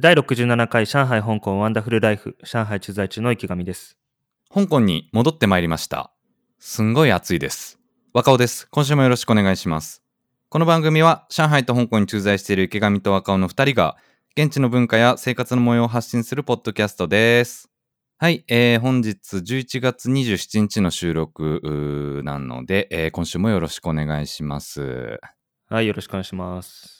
第67回上海香港ワンダフルライフ上海駐在中の池上です。香港に戻ってまいりました。すんごい暑いです。若尾です。今週もよろしくお願いします。この番組は上海と香港に駐在している池上と若尾の2人が現地の文化や生活の模様を発信するポッドキャストです。はい、えー、本日11月27日の収録なので、えー今週もよろしくお願いします。はい、よろしくお願いします。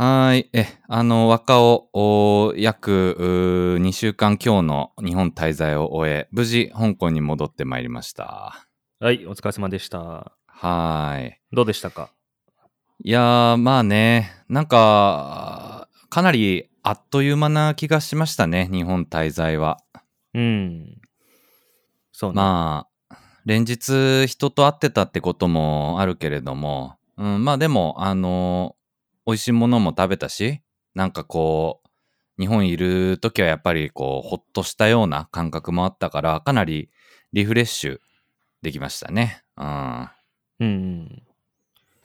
はーい。え、あの、若尾、お約うー2週間今日の日本滞在を終え、無事香港に戻ってまいりました。はい、お疲れ様でした。はーい。どうでしたか？いやー、まあね、なんか、かなりあっという間な気がしましたね、日本滞在は。うん。そうね。まあ、連日人と会ってたってこともあるけれども、うん、まあでも、あの美味しいものも食べたし、なんかこう、日本いる時はやっぱりこう、ほっとしたような感覚もあったから、かなりリフレッシュできましたね。うん。うんうん。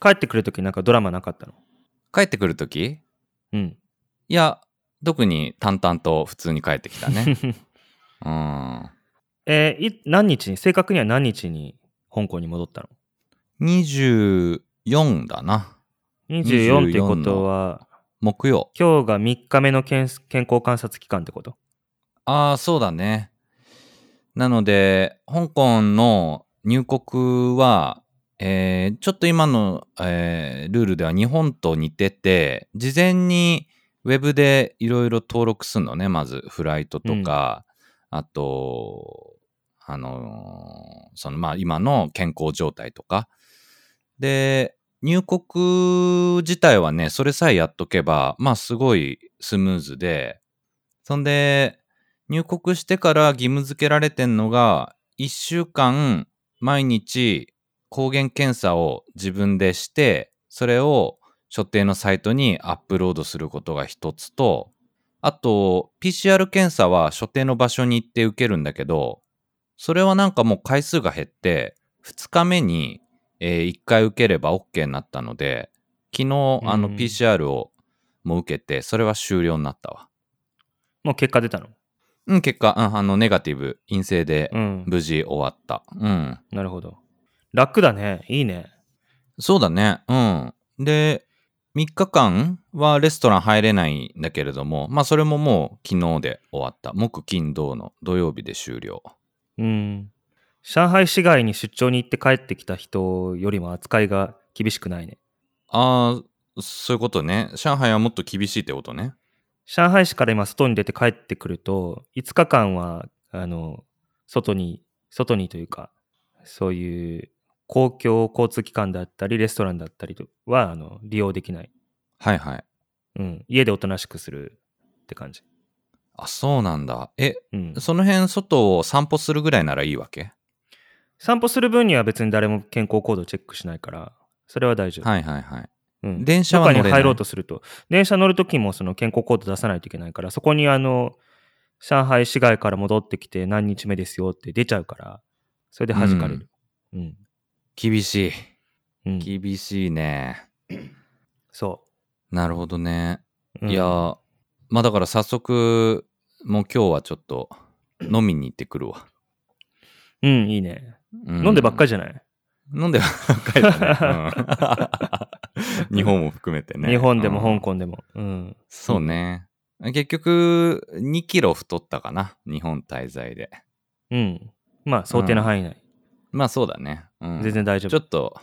帰ってくるときなんかドラマなかったの？帰ってくる時？うん。いや、特に淡々と普通に帰ってきたね。うん。えーい何日に、正確には何日に香港に戻ったの？24だな。?24 ってことは、木曜。今日が3日目の健健康観察期間ってこと？ああ、そうだね。なので、香港の入国は、えーちょっと今の、えールールでは日本と似てて、事前にウェブでいろいろ登録するのね、まずフライトとか、あと、あのーそのまあ今の健康状態とか。で、入国自体はね、それさえやっとけば、まあすごいスムーズで、そんで、入国してから義務付けられてんのが、1週間毎日抗原検査を自分でして、それを所定のサイトにアップロードすることが一つと、あと、PCR 検査は所定の場所に行って受けるんだけど、それはなんかもう回数が減って、2日目に、え1回受ければ OK になったので、昨日あのうん PCR をもう受けて、それは終了になったわ。もう結果出たの？うん、結果、うん、あの、ネガティブ、陰性でうん。無事終わった。うん。なるほど。楽だね。いいね。そうだね。うん。で、3日間はレストラン入れないんだけれども、まあそれももう昨日で終わった。木金土の土曜日で終了。うん。上海市街に出張に行って帰ってきた人よりも扱いが厳しくないね。ああ、そういうことね。上海はもっと厳しいってことね。上海市から今外に出て帰ってくると、5日間は、あの、外に、外にというか、そういう公共交通機関だったり、レストランだったりとは、あの、利用できない。はいはい。うん。家でおとなしくするって感じ。あ、そうなんだ。え、うん。その辺外を散歩するぐらいならいいわけ？散歩する分には別に誰も健康コードチェックしないから、それは大丈夫。はいはいはい。うん、電車は中に入ろうとすると、電車乗るときもその健康コード出さないといけないから、そこにあの、上海市外から戻ってきて何日目ですよって出ちゃうから、それで弾かれる。うん。厳しうん。い。厳しいね。そなるほどね。う。うんいやー、まあだから早速、もう今日はちょっと飲みに行ってくるわ。うん、いいね。う飲んでばっかりじじゃない？飲んでばっかりだね。うん 日本も含めてね。日本でもうん香港でも。うん。そうね。結局、2キロ太ったかな。日本滞在で。うん。まあ、想定の範囲内。まあそうだね。うん、全然大丈夫。ちょっと、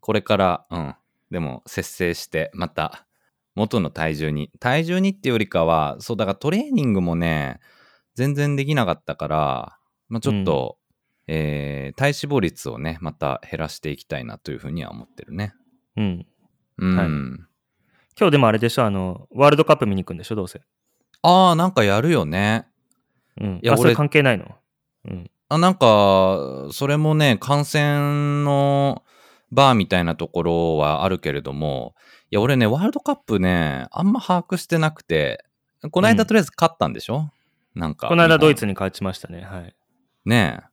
これから、うん。でも、節制して、また、元の体重に。体重にっていうよりかは、そう、だからトレーニングもね、全然できなかったから、まあちょっと、えー体脂肪率をね、また減らしていきたいなというふうには思ってるね。うん。うん。はい今日でもあれでしょ、あの、ワールドカップ見に行くんでしょ、どうせ。ああ、なんかやるよね。うん。いやあ、それ俺関係ないの？うん。あなんか、それもね、感染のバーみたいなところはあるけれども、いや、俺ね、ワールドカップね、あんま把握してなくて、この間うんとりあえず勝ったんでしょ、なんか。この間ドイツ。ツに勝ちましたね。はい。ねえ。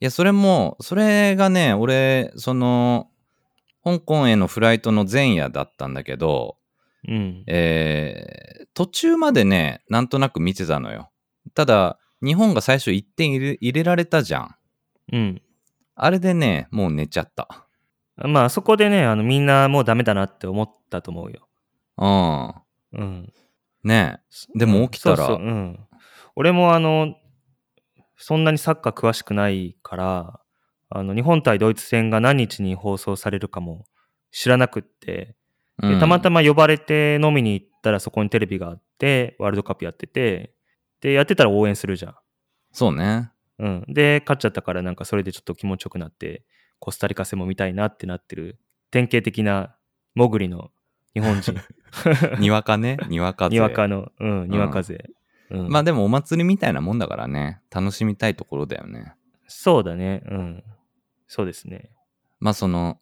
いや、それも、それがね、俺、その、香港へのフライトの前夜だったんだけど、うん。えー途中までね、なんとなく見てたのよ。ただ、日本が最初1点入れ入れられたじゃん。うん。あれでね、もう寝ちゃった。まあ、そこでね、あの、みんなもうダメだなって思ったと思うよ。うん。うん。ねでも起きたらそうそううん。俺もあの、そんなにサッカー詳しくないから、あの、日本対ドイツ戦が何日に放送されるかも知らなくって、たまたま。ま呼ばれて飲みに行ったらそこにテレビがあって、ワールドカップやってて、で、やってたら応援するじゃん。そうね。うん。で、勝っちゃったからなんかそれでちょっと気持ちよくなって、コスタリカ戦も見たいなってなってる、典型的なモグリの日本人。にわかね。にわか にわかの、うん、にわか勢。うん、まあでもお祭りみたいなもんだからね。楽しみたいところだよね。そうだね。うん。そうですね。まあその、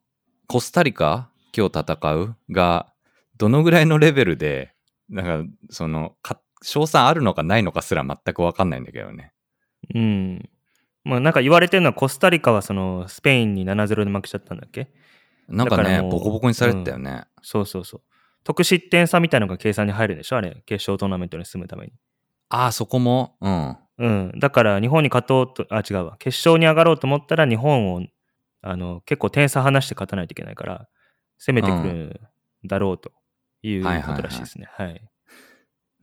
コスタリカ今日戦うが、どのぐらいのレベルで、なんか、その、か賞賛あるのかないのかすら全くわかんないんだけどね。うん。まあなんか言われてるのはコスタリカはそのスペインに7-0で負けちゃったんだっけ？なんかね、ボコボコにされてたよね。そうそうそう。得失点差みたいなのが計算に入るんでしょ？あれ。決勝トーナメントに進むために。ああ、そこも、うん。うん。だから日本に勝とうと、あ、違うわ。決勝に上がろうと思ったら日本を、あの、結構点差離して勝たないといけないから、攻めてくるんだろうということらしいですね。はい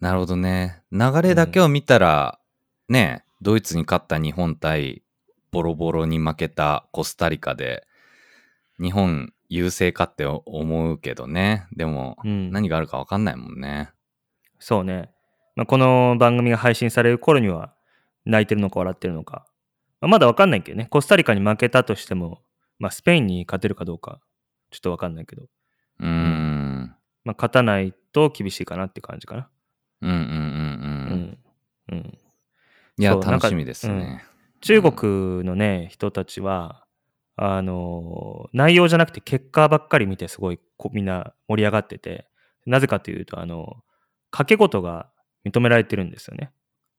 なるほどね。流れだけを見たら、ね、ドイツに勝った日本対ボロボロに負けたコスタリカで、日本優勢かって思うけどね。でも、うん何があるかわかんないもんね。そうね。まあ、この番組が配信される頃には泣いてるのか笑ってるのか。まあ、まだわかんないけどね。コスタリカに負けたとしても、まあ、スペインに勝てるかどうか、ちょっとわかんないけど。うーん。まあ、勝たないと厳しいかなって感じかな。うんうんうんううん。ん。うん。いや、楽しみですね。中国のね、人たちは、あの、内容じゃなくて結果ばっかり見てすごいこみんな盛り上がってて、なぜかというと、あの、掛け事が認められてるんですよね。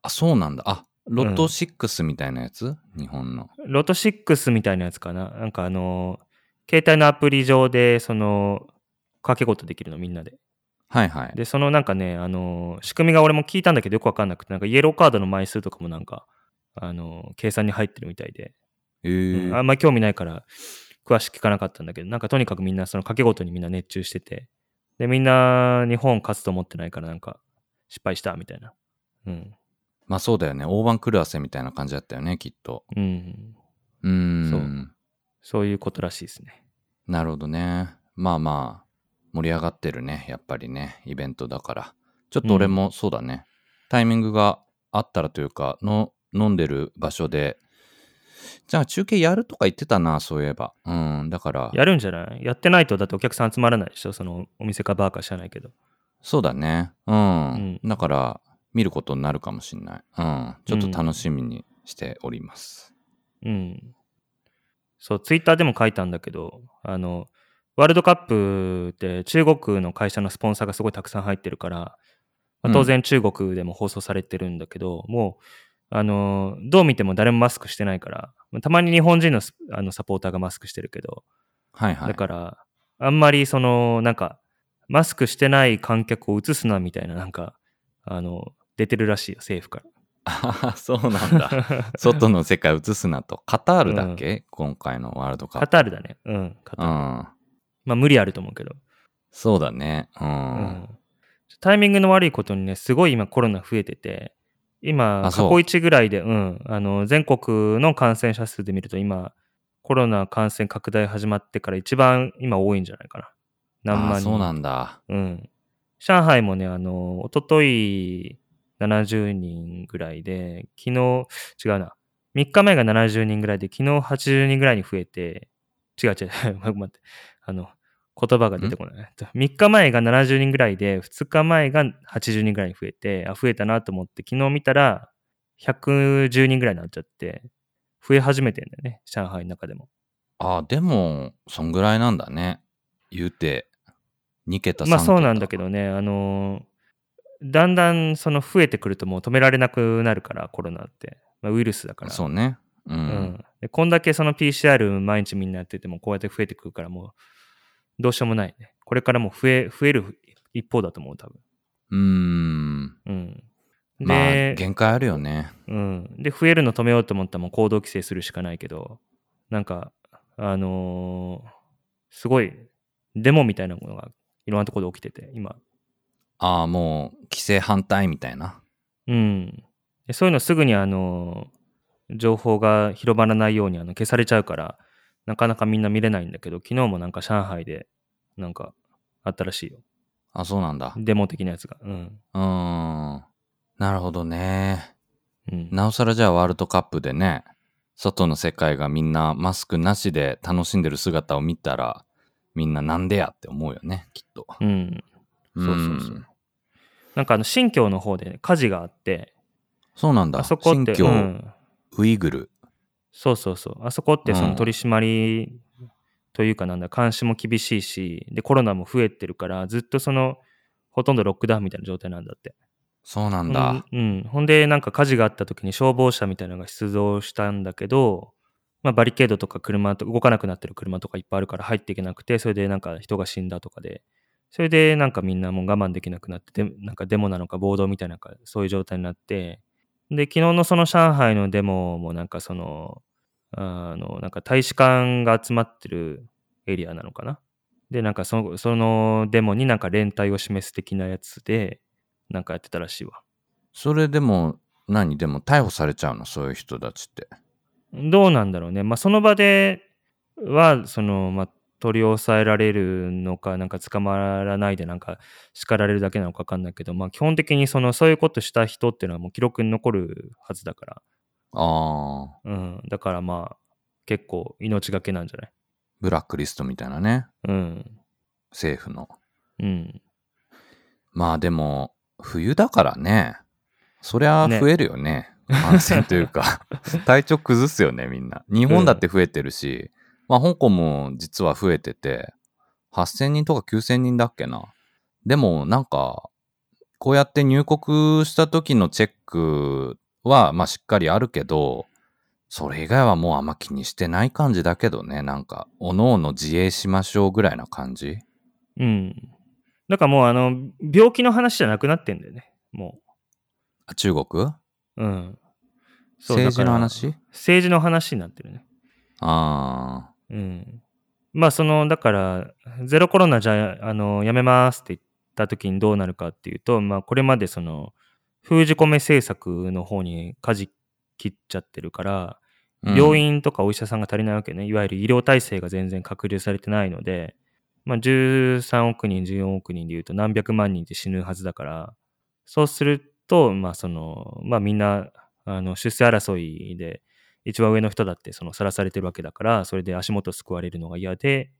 あ、そうなんだ。あ、ロト6みたいなやつ、日本の。ロト6みたいなやつかな。なんかあの、携帯のアプリ上で、その、掛け事できるの、みんなで。はいはい。で、そのなんかね、あの、仕組みが俺も聞いたんだけどよくわかんなくて、なんかイエローカードの枚数とかもなんか、あの、計算に入ってるみたいで、えーうんあんまり興味ないから、詳しく聞かなかったんだけど、なんかとにかくみんなその掛け事にみんな熱中してて、で、みんな日本勝つと思ってないからなんか、失敗したみたいな。うん。まあそうだよね。大番狂わせみたいな感じだったよね、きっと。うん。うーん。そうそういうことらしいですね。なるほどね。まあまあ、盛り上がってるね。やっぱりね。イベントだから。ちょっと俺もそうだね。タイミングがあったらというか、の飲んでる場所で、じゃあ中継やるとか言ってたな、そういえば。うん。だから、やるんじゃない？やってないとだってお客さん集まらないでしょ？そのお店かバーか知らないけど。そうだね。うん。うんだから、見ることになるかもしんない。うん。ちょっと楽しみにしております。うん。そう、ツイッターでも書いたんだけど、あの、ワールドカップって中国の会社のスポンサーがすごいたくさん入ってるから、まあ当然中国でも放送されてるんだけど、もう、あの、どう見ても誰もマスクしてないから、まあたまに日本人のスあのサポーターがマスクしてるけど、はいはい。だから、あんまりその、なんか、マスクしてない観客を映すなみたいな、なんか、あの、出てるらしいよ、政府から。あそうなんだ。外の世界映すなと。カタールだっけ、今回のワールドカップ。カタールだね。うん、カタール。うん。まあ、無理あると思うけど。そうだね。うん。うんタイミングの悪いことにね、すごい今コロナ増えてて、今、過去一ぐらいで、うん、あの、全国の感染者数で見ると今、コロナ感染拡大始まってから一番今多いんじゃないかな。何万人。あそうなんだ。うん。上海もね、あの、一昨日70人ぐらいで、昨日、違うな。3日前が70人ぐらいで、昨日80人ぐらいに増えて、違う違う、待って、あの、言葉が出てこない。えっと3日前が70人ぐらいで、2日前が80人ぐらいに増えて、あ、増えたなと思って、昨日見たら、110人ぐらいになっちゃって、増え始めてんだよね、上海の中でも。あでも、そんぐらいなんだね。言うて、2桁、3桁。まあそうなんだけどね、あのーだんだんその増えてくるともう止められなくなるから、コロナって。まあ、ウイルスだから。そうね。うん。うんで。こんだけその PCR 毎日みんなやってても、こうやって増えてくるから、もう、どうしようもないね。これからもう増え、増える一方だと思う、多分。うーん。うん。まあ、で、限界あるよね。うん。で、増えるの止めようと思ったらもう行動規制するしかないけど、なんか、あのーすごい、デモみたいなものがいろんなところで起きてて、今。ああ、もう、規制反対みたいな。うん。でそういうのすぐにあの情報が広まらないようにあの消されちゃうから、なかなかみんな見れないんだけど、昨日もなんか上海で、なんかあったらしいよ。あ、そうなんだ。デモ的なやつが。うん。うーん。なるほどね。うん。なおさらじゃあワールドカップでね、外の世界がみんなマスクなしで楽しんでる姿を見たら、みんななんでやって思うよね、きっと。うん。そうそうそううん。なんかあの新疆の方で火事があって、そうなんだ。あそこって、新疆、うん。ウイグル。そうそうそう。あそこってそうんの取り締まりというかなんだ、監視も厳しいし、で、コロナも増えてるから、ずっとその、ほとんどロックダウンみたいな状態なんだって。そうなんだ。うん、うんほんで、なんか火事があった時に消防車みたいなのが出動したんだけど、まあ、バリケードとか車と、動かなくなってる車とかいっぱいあるから入っていけなくて、それでなんか人が死んだとかで、それでなんかみんなもう我慢できなくなって、なんかデモなのか暴動みたいなのか、そういう状態になって、で、昨日のその上海のデモもなんかその、あの、なんか大使館が集まってるエリアなのかな。で、なんかそのそのデモになんか連帯を示す的なやつで、なんかやってたらしいわ。それでも、何？でも逮捕されちゃうの？そういう人たちって。どうなんだろうね。まあ、その場では、その、まあ、取り押さえられるのか、なんか捕まらないで、なんか叱られるだけなのか分かんないけど、まあ、基本的にその、そういうことした人っていうのはもう記録に残るはずだから、ああ、うん。だからまあ、結構命がけなんじゃない？ブラックリストみたいなね。うん。政府の。うん。まあでも、冬だからね。そりゃね増えるよね。感染というか、体調崩すよね、みんな。日本だって増えてるし、まあ香港も実は増えてて、8000人とか9000人だっけな。でもなんか、こうやって入国した時のチェックは、まあしっかりあるけど、それ以外はもうあんま気にしてない感じだけどね。なんか、おのおの自衛しましょうぐらいな感じ。うん。だからもう、あの、病気の話じゃなくなってんだよね。もあ中国？う。うん。そう政治の話？政治の話になってるね。ああ。うん。まあ、その、だから、ゼロコロナじゃ、あの、やめますって言った時にどうなるかっていうと、まあ、これまでその、封じ込め政策の方に舵切っちゃってるから、うん病院とかお医者さんが足りないわけね。いわゆる医療体制が全然拡充されてないので、まあ、13億人、14億人でいうと何百万人って死ぬはずだから、そうすると、まあ、その、まあ、みんな、あの、出世争いで、一番上の人だってそのさらされてるわけだから、それで足元すくわれるのが嫌で、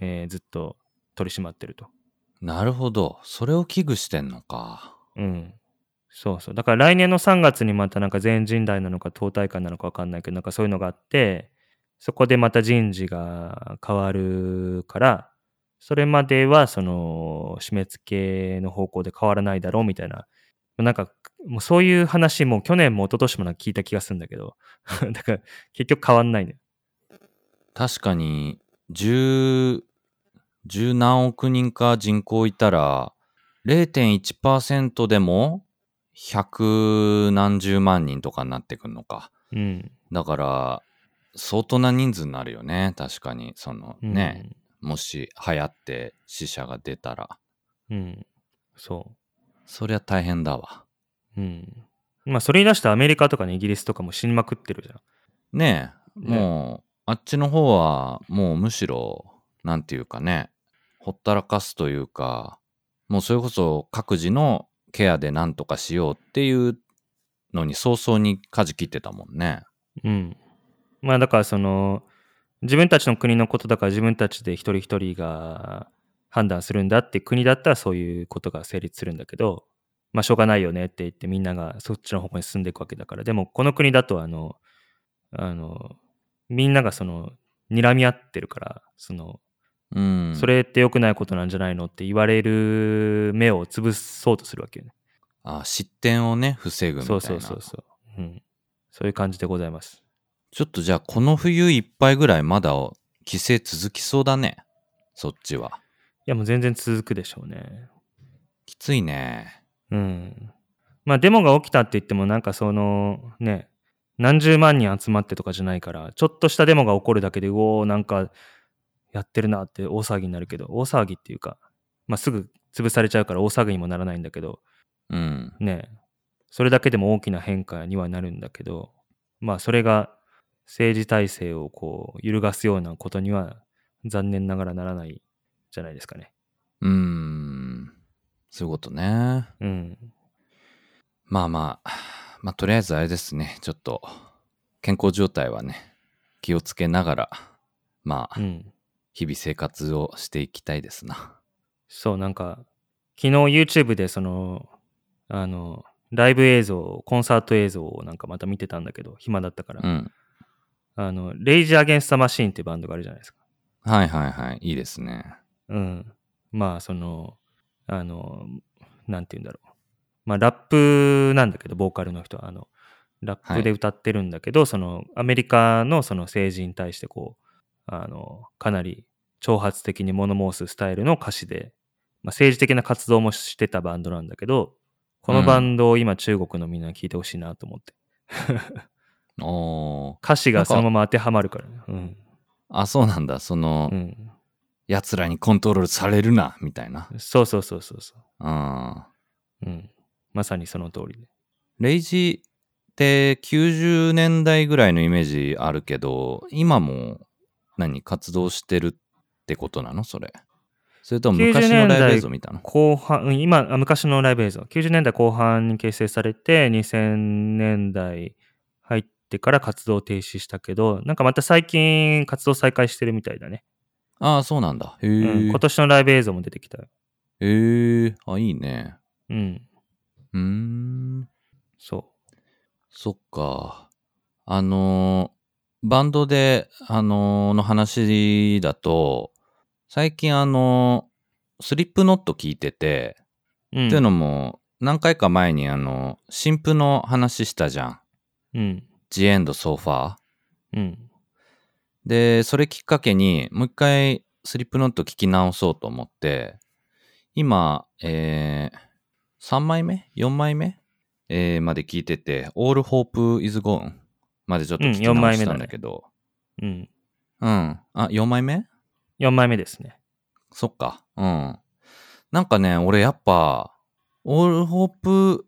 えーずっと取り締まってると。なるほど。それを危惧してんのか。うん。そうそう。だから来年の3月にまたなんか全人代なのか党大会なのかわかんないけど、なんかそういうのがあって、そこでまた人事が変わるから、それまではその締め付けの方向で変わらないだろうみたいな。なんか、もうそういう話も去年も一昨年もなんか聞いた気がするんだけど、だから結局変わんないね。確かに、十、十何億人か人口いたら、0.1%でも、百何十万人とかになってくるのか。うん。だから、相当な人数になるよね。確かに。そのうんね、もし流行って死者が出たら。うん。そそりゃ大変だわ。う。うん。まあそれに出してアメリカとかね、イギリスとかも死にまくってるじゃん。ねえ、ねもう、あっちの方は、もうむしろ、なんていうかね、ほったらかすというか、もうそれこそ各自のケアでなんとかしようっていうのに早々に舵切ってたもんね。うん。まあだからその、自分たちの国のことだから自分たちで一人一人が判断するんだって国だったらそういうことが成立するんだけど、まあしょうがないよねって言ってみんながそっちの方向に進んでいくわけだから。でもこの国だとあの、あの、みんながその、睨み合ってるから、その、うん。それって良くないことなんじゃないのって言われる目を潰そうとするわけよね。あ、失点をね、防ぐみたいな。そうそうそうそう。うん。そういう感じでございます。ちょっとじゃあこの冬いっぱいぐらいまだ規制続きそうだね。そっちは。いやもう全然続くでしょうね。きついね。うん。まあデモが起きたって言ってもなんかそのね、何十万人集まってとかじゃないから、ちょっとしたデモが起こるだけで、うおーなんかやってるなって大騒ぎになるけど、大騒ぎっていうか、まあすぐ潰されちゃうから大騒ぎにもならないんだけど、うん。ね、それだけでも大きな変化にはなるんだけど、まあそれが政治体制をこう揺るがすようなことには残念ながらならないじゃないですかね。うーん。そういうことね。うん。まあまあ、まあとりあえずあれですね。ちょっと、健康状態はね、気をつけながら、まあ、うん。日々生活をしていきたいですな。そう、なんか、昨日 YouTube でその、あの、ライブ映像、コンサート映像をなんかまた見てたんだけど、暇だったから。うん。あの、レイジ・アゲンスト・マシーンっていうバンドがあるじゃないですか。はいはいはい。いいですね。うん。まあ、その、あの、なんて言うんだろう。まあ、ラップなんだけど、ボーカルの人は、あの、ラップで歌ってるんだけど、その、アメリカのその政治に対して、こう、あの、かなり挑発的に物申すスタイルの歌詞で、まあ、政治的な活動もしてたバンドなんだけど、このバンドを今中国のみんな聞いてほしいなと思って。おー。歌詞がそのまま当てはまるからね。うん。あ、そうなんだ。その、うん。奴らにコントロールされるな、みたいな。そうそうそうそうそうん。う。うん。まさにその通りで。レイジって90年代ぐらいのイメージあるけど、今も何活動してるってことなの？それ。それとも昔のライブ映像見たの？後半、うん今、あ昔のライブ映像、90年代後半に結成されて、2000年代入ってから活動停止したけど、なんかまた最近活動再開してるみたいだね。ああ、そうなんだ。へえ、うん、今年のライブ映像も出てきたよ。へえ、あ、いいね。うん、うーん。そそっか。あのーバンドで、あのーの話だと、最近あのースリップノット聞いてて、う。うん、っていうのも、何回か前にあの、新婦の話したじゃん。うん、The End So Far。うん、で、それきっかけに、もう一回スリップノット聞き直そうと思って、今、えー、3枚目 ?4 枚目？えー、まで聞いてて、All Hope is Gone までちょっと聞き直したんだけど、うん。うん。あ、4枚目？4枚目ですね。そっか。うん。なんかね、俺やっぱ、All Hope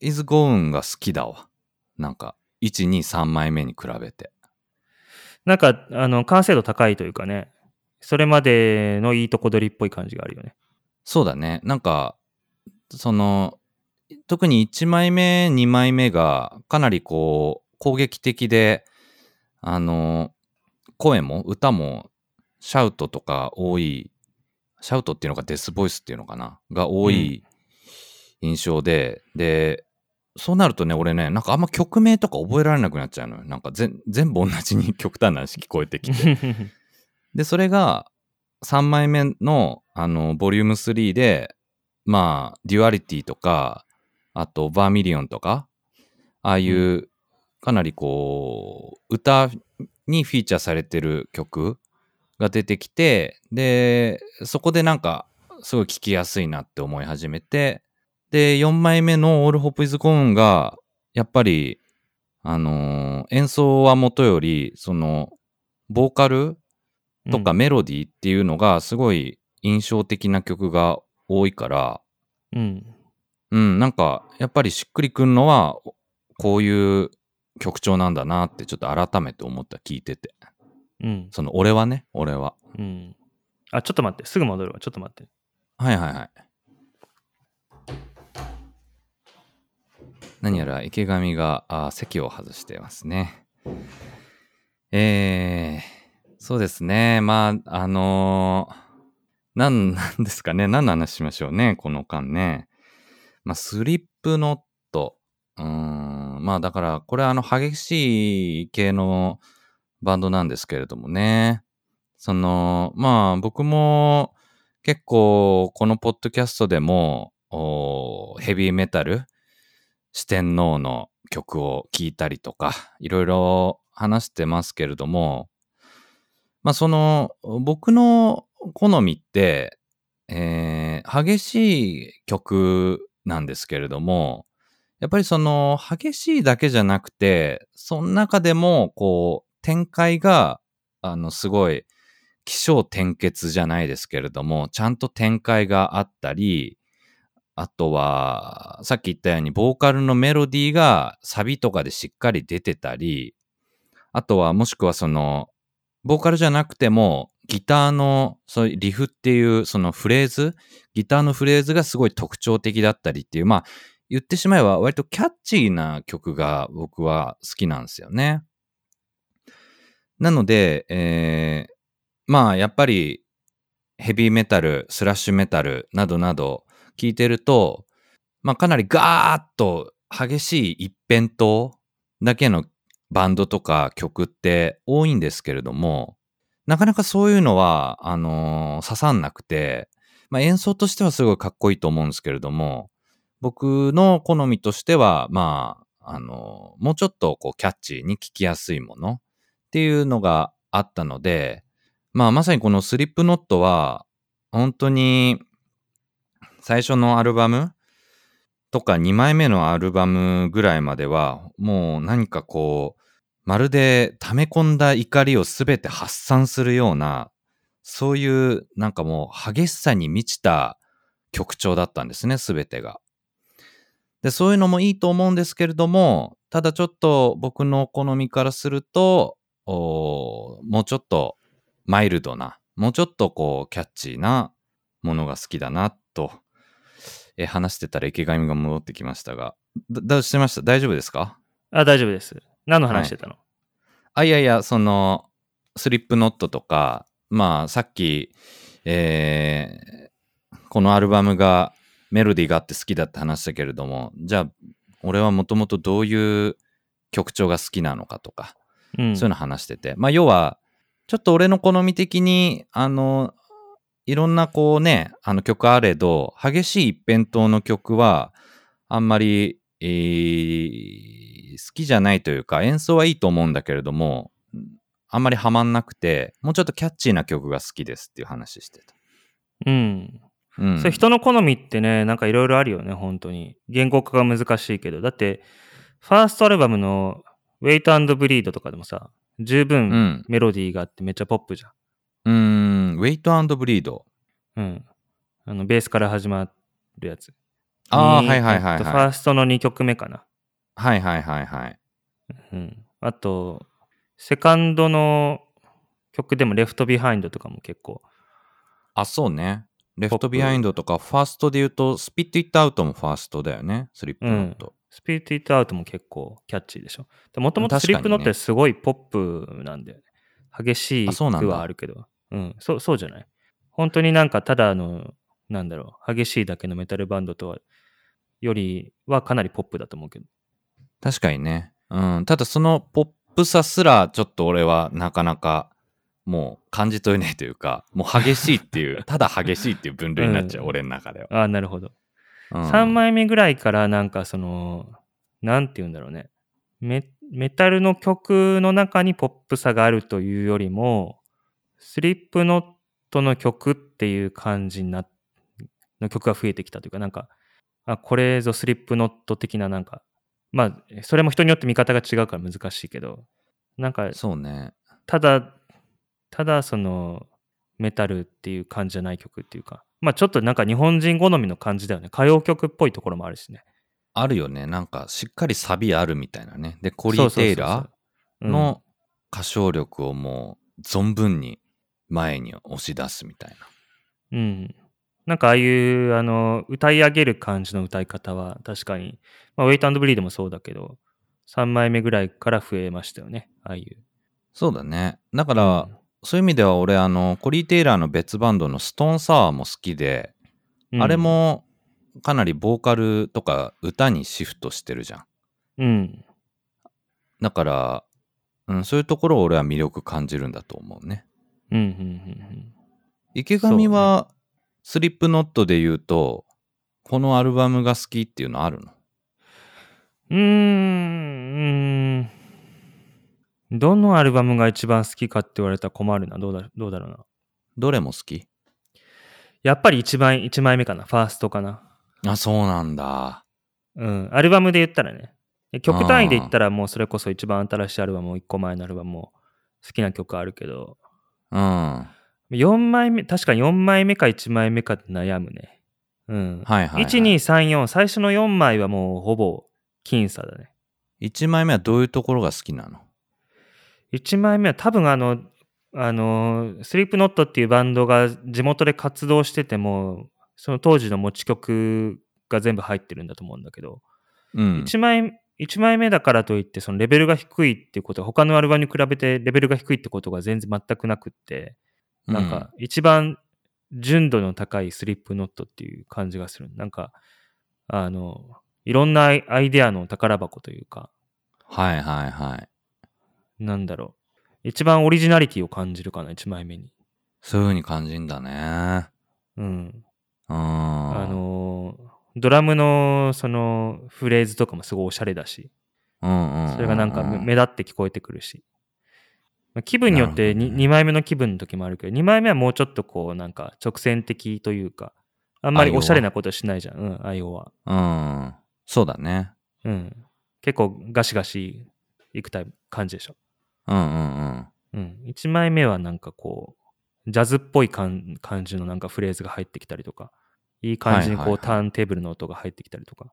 is Gone が好きだわ。なんか、1、2、3枚目に比べて。なんか、あの、完成度高いというかね、それまでのいいとこ取りっぽい感じがあるよね。そうだね。なんか、その、特に1枚目、2枚目がかなりこう、攻撃的で、あの、声も歌もシャウトとか多い、シャウトっていうのかデスボイスっていうのかなが多い印象で、で、そうなるとね、俺ね、なんかあんま曲名とか覚えられなくなっちゃうのよ。なんか全全部同じに極端な話聞こえてきて。で、それが3枚目の、あの、ボリューム3で、まあ、デュアリティとか、あと、バーミリオンとか、ああいう、かなりこう、歌にフィーチャーされてる曲が出てきて、で、そこでなんか、すごい聴きやすいなって思い始めて、で、4枚目の All Hope is Gone が、やっぱり、あのー演奏はもとより、その、ボーカルとかメロディーっていうのがすごい印象的な曲が多いから、うん。うん、なんかやっぱりしっくりくんのはこういう曲調なんだなってちょっと改めて思った聞いてて。うん。その俺はね、俺は。うん。あ、ちょっと待って。すぐ戻るわ。ちょっと待って。はいはいはい。何やら池上があ席を外してますね。えー、そうですね。まあ、あのーなんなんですかね。何の話しましょうね。この間ね。まあ、スリップノット。うん。まあ、だから、これはあの、激しい系のバンドなんですけれどもね。その、まあ、僕も結構、このポッドキャストでも、ヘビーメタル、四天王の曲を聴いたりとか、いろいろ話してますけれども、まあその、僕の好みって、えー激しい曲なんですけれども、やっぱりその激しいだけじゃなくて、その中でもこう展開があのすごい起承転結じゃないですけれども、ちゃんと展開があったり、あとは、さっき言ったように、ボーカルのメロディーがサビとかでしっかり出てたり、あとは、もしくはその、ボーカルじゃなくても、ギターの、そういうリフっていう、そのフレーズ、ギターのフレーズがすごい特徴的だったりっていう、まあ、言ってしまえば割とキャッチーな曲が僕は好きなんですよね。なので、えーまあ、やっぱり、ヘビーメタル、スラッシュメタルなどなど聞いてると、まあ、かなりガーッと激しい一辺倒だけのバンドとか曲って多いんですけれども、なかなかそういうのは、あのー刺さんなくて、まあ、演奏としてはすごいかっこいいと思うんですけれども、僕の好みとしては、まあ、あのーもうちょっとこうキャッチーに聴きやすいものっていうのがあったので、まあまさにこのスリップノットは、本当に最初のアルバム？とか2枚目のアルバムぐらいまでは、もう何かこう、まるで溜め込んだ怒りをすべて発散するような、そういうなんかもう激しさに満ちた曲調だったんですね、すべてが。で、そういうのもいいと思うんですけれども、ただちょっと僕のお好みからすると、もうちょっとマイルドな、もうちょっとこうキャッチーなものが好きだなと、えー話してたら池上が戻ってきましたが、だ、どうしてました？大丈夫ですか？あ、大丈夫です。何の話してたの、あ、いやいや、その、スリップノットとか、まあ、さっき、えーこのアルバムがメロディーがあって好きだって話したけれども、じゃあ、俺はもともとどういう曲調が好きなのかとか、うん、そういうの話してて、まあ、要は、ちょっと俺の好み的に、あの、いろんなこうね、あの曲あれど、激しい一辺倒の曲は、あんまり、えー好きじゃないというか、演奏はいいと思うんだけれども、あんまりハマんなくて、もうちょっとキャッチーな曲が好きですっていう話してた。うん。うん。それ人の好みってね、なんかいろいろあるよね、本当に。言語化が難しいけど。だって、ファーストアルバムの Wait and Bleed とかでもさ、十う分ん。メロディーがあってめっちゃポップじゃん。ウェイトブリード。うん。あの、ベースから始まるやつ。ああ、にはいはいはいはい。ァーストの2曲目かな。はいはいはいはい。うん。あと、セカンドの曲でもレフトビハインドとかも結構。あ、そうね。レフトビハインドとか、ファーストで言うと、スピット・イット・アウトもファーストだよね。スリップノット。スピット・イット・アウトも結構キャッチーでしょ。もともとスリップノットってすごいポップなんだよね。激しいあそうなんだ曲はあるけど。うん、そう、そうじゃない？本当になんかただあの、なんだろう、激しいだけのメタルバンドとは、よりはかなりポップだと思うけど。確かにね。うん。ただそのポップさすら、ちょっと俺はなかなか、もう感じ取れないというか、もう激しいっていう、ただ激しいっていう分類になっちゃう、うん俺の中では。ああ、なるほど。うん、3枚目ぐらいからなんかその、なんて言うんだろうね。メメタルの曲の中にポップさがあるというよりも、スリップノットの曲っていう感じにな、の曲が増えてきたというか、なんか、あ、これぞスリップノット的ななんか、まあ、それも人によって見方が違うから難しいけど、なんか、そうね。ただ、ただその、メタルっていう感じじゃない曲っていうか、まあちょっとなんか日本人好みの感じだよね。歌謡曲っぽいところもあるしね。あるよね。なんか、しっかりサビあるみたいなね。で、コリー・テイラーーの歌唱力をもう、存分に前に押し出すみたいな。うん。なんかああいう、あの、歌い上げる感じの歌い方は確かに、まあ、ウェイトブリードもそうだけど、3枚目ぐらいから増えましたよね。ああいう。そうだね。だから、そういう意味では俺、あの、コリー・テイラーの別バンドのストーン・サワーも好きで、うんあれ、もかなりボーカルとか歌にシフトしてるじゃん。うん。だから、うん、そういうところを俺は魅力感じるんだと思うね。うん、うん、うん池上は、スリップノットで言うと、このアルバムが好きっていうのあるの？うん。うーん。どのアルバムが一番好きかって言われたら困るな。どうだどうだろうな。どれも好き？いやっぱり一番、一枚目かな。ファーストかな。あ、そうなんだ。うん。アルバムで言ったらね。で曲単位で言ったらもうそれこそ一番新しいアルバムも1個前のアルバムも好きな曲あるけど、うん。4枚目、確か4枚目か1枚目かって悩むね。うん。はいはい、はい。1、2、3、4、最初の4枚はもうほぼ僅差だね。1枚目はどういうところが好きなの？1枚目は多分あの、あの、スリープノットっていうバンドが地元で活動してても、その当時の持ち曲が全部入ってるんだと思うんだけど、うん。1枚、一枚目だからといって、そのレベルが低いっていうことは、他のアルバムに比べてレベルが低いってことが全然全くなくって、なんか一番純度の高いスリップノットっていう感じがする。なんか、あの、いろんなアイデアの宝箱というか、はいはいはい。なんだろう。一番オリジナリティを感じるかな、一枚目に。そういう風に感じんだね。うん。うん。あ、の、ドラムのそのフレーズとかもすごいおしゃれだし、それがなんか目目立って聞こえてくるし。まあ気分によってなるほど 2, ね枚目の気分の時もあるけど、2枚目はもうちょっとこうなんか直線的というか、あんまりおしゃれなことしないじゃん、うん、アイオは。うん。そうだね。うん。結構ガシガシいくタイプ感じでしょ。うんうんうん。うん。1枚目はなんかこう、ジャズっぽい感感じのなんかフレーズが入ってきたりとか、いい感じにこう、はいはいはいターンテーブルの音が入ってきたりとか、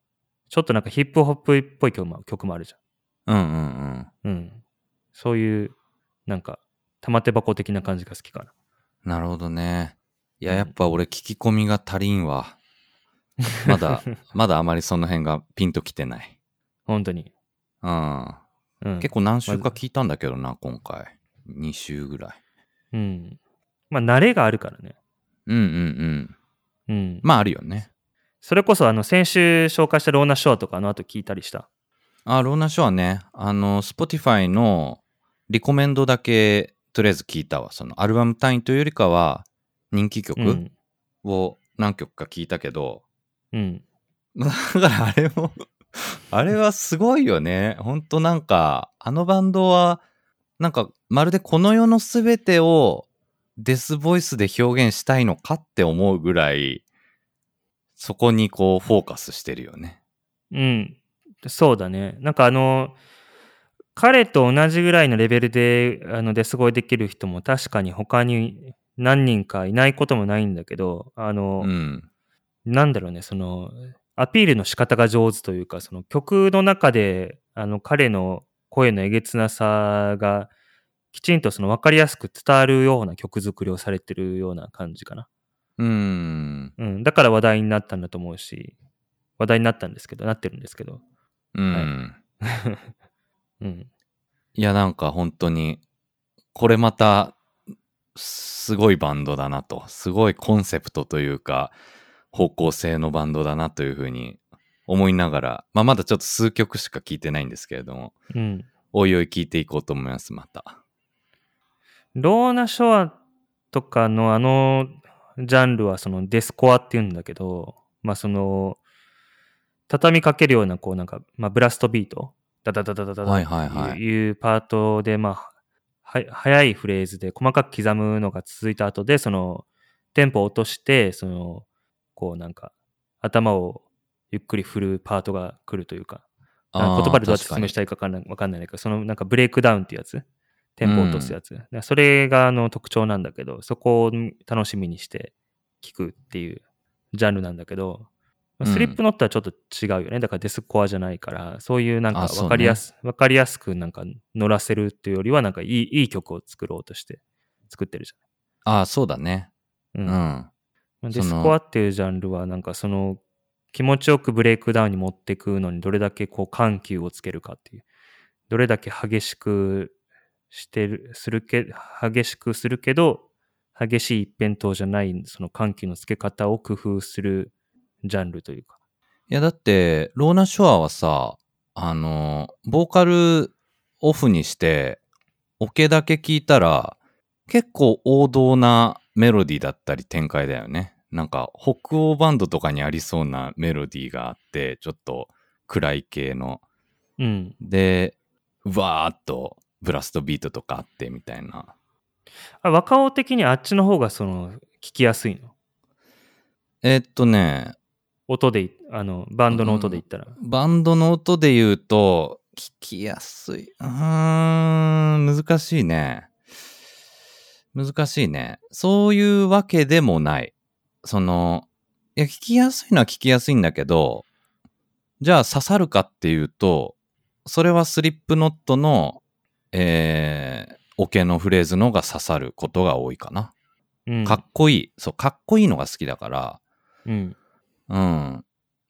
ちょっとなんかヒップホップっぽい曲も曲もあるじうんうんうん。ゃん。うん。そういう、なんか、玉手箱的な感じが好きかな。なるほどね。いや、うんやっぱ俺聞き込みが足りんわ。まだ、まだあまりその辺がピンときてない。本当に。うん。うん。結構何週か聞いたんだけどな、今回。2週ぐらい。うん。まあ、慣れがあるからね。うんうんうん。うん。まああるよね。それこそ、あの、先週紹介したローナ・ショアとかあの後聞いたりした？あ、ローナショーはね、あの、Spotify のリコメンドだけ、とりあえず聞いたわ。そのアルバム単位というよりかは、人気曲うん。を何曲か聞いたけど、うん。だからあれも、あれはすごいよね。ほんとなんか、あのバンドは、なんか、まるでこの世のすべてをデスボイスで表現したいのかって思うぐらい、そこにこうフォーカスしてるよね。うん。そうだね。なんかあの、彼と同じぐらいのレベルで、あの、デス声できる人も確かに他に何人かいないこともないんだけど、あの、うん。なんだろうね、その、アピールの仕方が上手というか、その曲の中で、あの、彼の声のえげつなさが、きちんとその分かりやすく伝わるような曲作りをされてるような感じかな。うん。うん。だから話題になったんだと思うし、話題になったんですけど、なってるんですけど。うん。うん。いや、なんか本当に、これまた、すごいバンドだなと、すごいコンセプトというか、方向性のバンドだなというふうに思いながら、まあ、まだちょっと数曲しか聞いてないんですけれども、うん。おいおい聞いていこうと思います、また。ローナ・ショアとかのあのジャンルはそのデスコアって言うんだけど、まあその、畳みかけるようなこうなんか、まあブラストビート、ダダダダダダっていうパートで、まあ、は速いフレーズで細かく刻むのが続いた後で、その、テンポを落として、その、こうなんか、頭をゆっくり振るパートが来るというか、あ言葉でどうやって説明したらいいかわかんないわかんないけど、そのなんかブレイクダウンっていうやつ、テンポを落とすやつ。でそれがあの特徴なんだけど、そこを楽しみにして聞くっていうジャンルなんだけど、スリップノットはちょっと違うよね。だからデスコアじゃないから、そういうなんかあそうねわかりやす、わかりやすくなんか乗らせるっていうよりは、なんかいいいい曲を作ろうとして作ってるじああ、そうだね。ゃん。うん。まあデスコアっていうジャンルはなんかその気持ちよくブレイクダウンに持っていくのにどれだけこう緩急をつけるかっていうどれだけ激しくしてるするけ激しくするけど激しい一辺倒じゃないその緩急のつけ方を工夫するジャンルというかいや、だって、ローナ・ショアはさ、あの、ボーカルオフにして、オケだけ聞いたら、結構王道なメロディーだったり展開だよね。なんか、北欧バンドとかにありそうなメロディーがあって、ちょっと暗い系の。うんで、うわーっとブラストビートとかあってみたいな。あ若尾的にあっちの方がその聞きやすいの？えーっとね、音でい、あの、バンドの音で言ったら。バンドの音で言うと、聞きやすい。うーん、難しいね。難しいね。そういうわけでもない。その、いや、聞きやすいのは聞きやすいんだけど、じゃあ刺さるかっていうと、それはスリップノットの、えー、オケのフレーズのが刺さることが多いかな。うん。かっこいい。そう、かっこいいのが好きだから、うん。うん。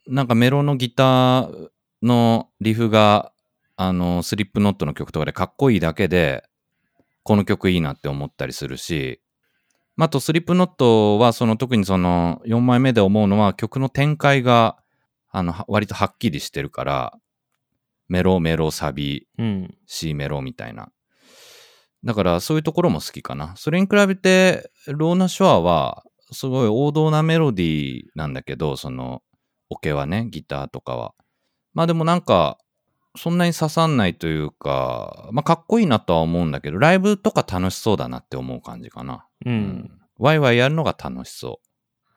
なんかメロのギターのリフが、あの、スリップノットの曲とかでかっこいいだけで、この曲いいなって思ったりするし、まああとスリップノットはその特にその4枚目で思うのは曲の展開があのは割とはっきりしてるからメロメロサビうん。C メロみたいなだからそういうところも好きかなそれに比べてローナ・ショアはすごい王道なメロディーなんだけどそのオケはねギターとかはまあでもなんかそんなに刺さんないというかまあかっこいいなとは思うんだけどライブとか楽しそうだなって思う感じかなうん。ワイワイやるのが楽しそ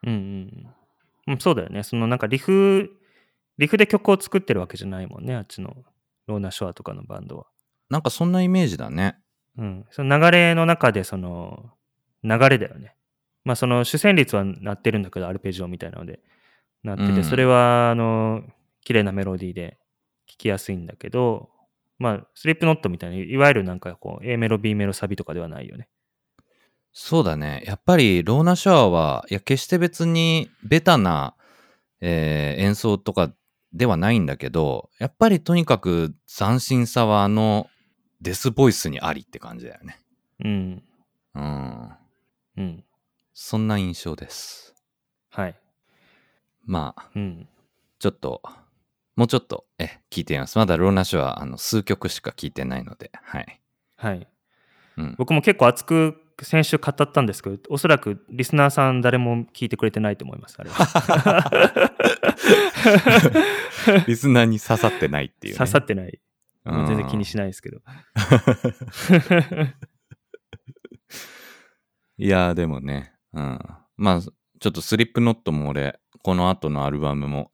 うんうんうん。そうだよね。そのなんかリフ、リフで曲を作ってるわけじゃないもんね、あっちのローナ・ショアとかのバンドは。うなんかそんなイメージだねうん。その流れの中で、その、流れだよね。まあその主旋律はなってるんだけど、アルペジオみたいなので、なってて、うんそれは、あの、綺麗なメロディーで聴きやすいんだけど、まあ、スリップノットみたいに、いわゆるなんかこう、A メロ、B メロ、サビとかではないよね。そうだね。やっぱりローナ・シャワーは、いや、決して別にベタな、えー演奏とかではないんだけど、やっぱりとにかく斬新さはあのデスボイスにありって感じだよね。うん。うん。うん。そんな印象です。はい。まあ、うん。ちょっと、もうちょっと、え、聞いてみます。まだローナ・シャワー、あの、数曲しか聞いてないので、はい。はい。うん。僕も結構熱く先週語ったんですけど、おそらくリスナーさん誰も聞いてくれてないと思います、あれは。リスナーに刺さってないっていう、ね。刺さってない。全然気にしないですけど。いやーでもね、うん。まあ、ちょっとスリップノットも俺、この後のアルバムも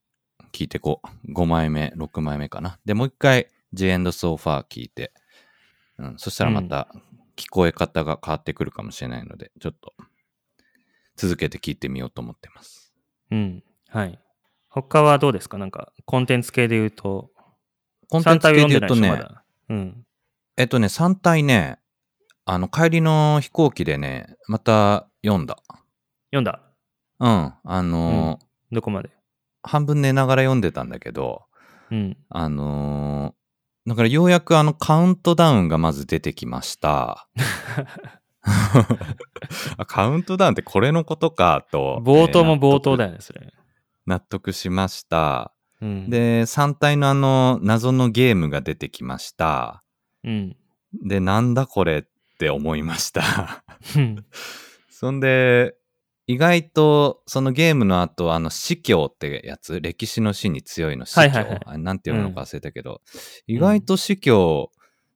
聞いてこう。5枚目、6枚目かな。で、もう一回、ジエンドソーファー聞いて、うん。そしたらまた聞こえ方が変わってくるかもしれないので、ちょっと続けて聞いてみようと思ってます。うん。はい。他はどうですか？なんか、コンテンツ系で言うと、コンテンツ系で言うと3体を読んでないね。うん。えっとね、3体ね、あの、帰りの飛行機でね、また読んだ。読んだ？うん。あのーどこまで？半分寝ながら読んでたんだけど、うん。あのーだからようやくあのカウントダウンがまず出てきました。あカウントダウンってこれのことかと。冒頭も冒頭よ。だよね、それ。納得しました。うん。、で、3体のあの謎のゲームが出てきました。うん。で、なんだこれって思いました。うん そんで、意外とそのゲームの後、あの死教ってやつ、歴史の死に強いの死教、はいはいはいあれなんていうのか忘れたけど、意外と死教、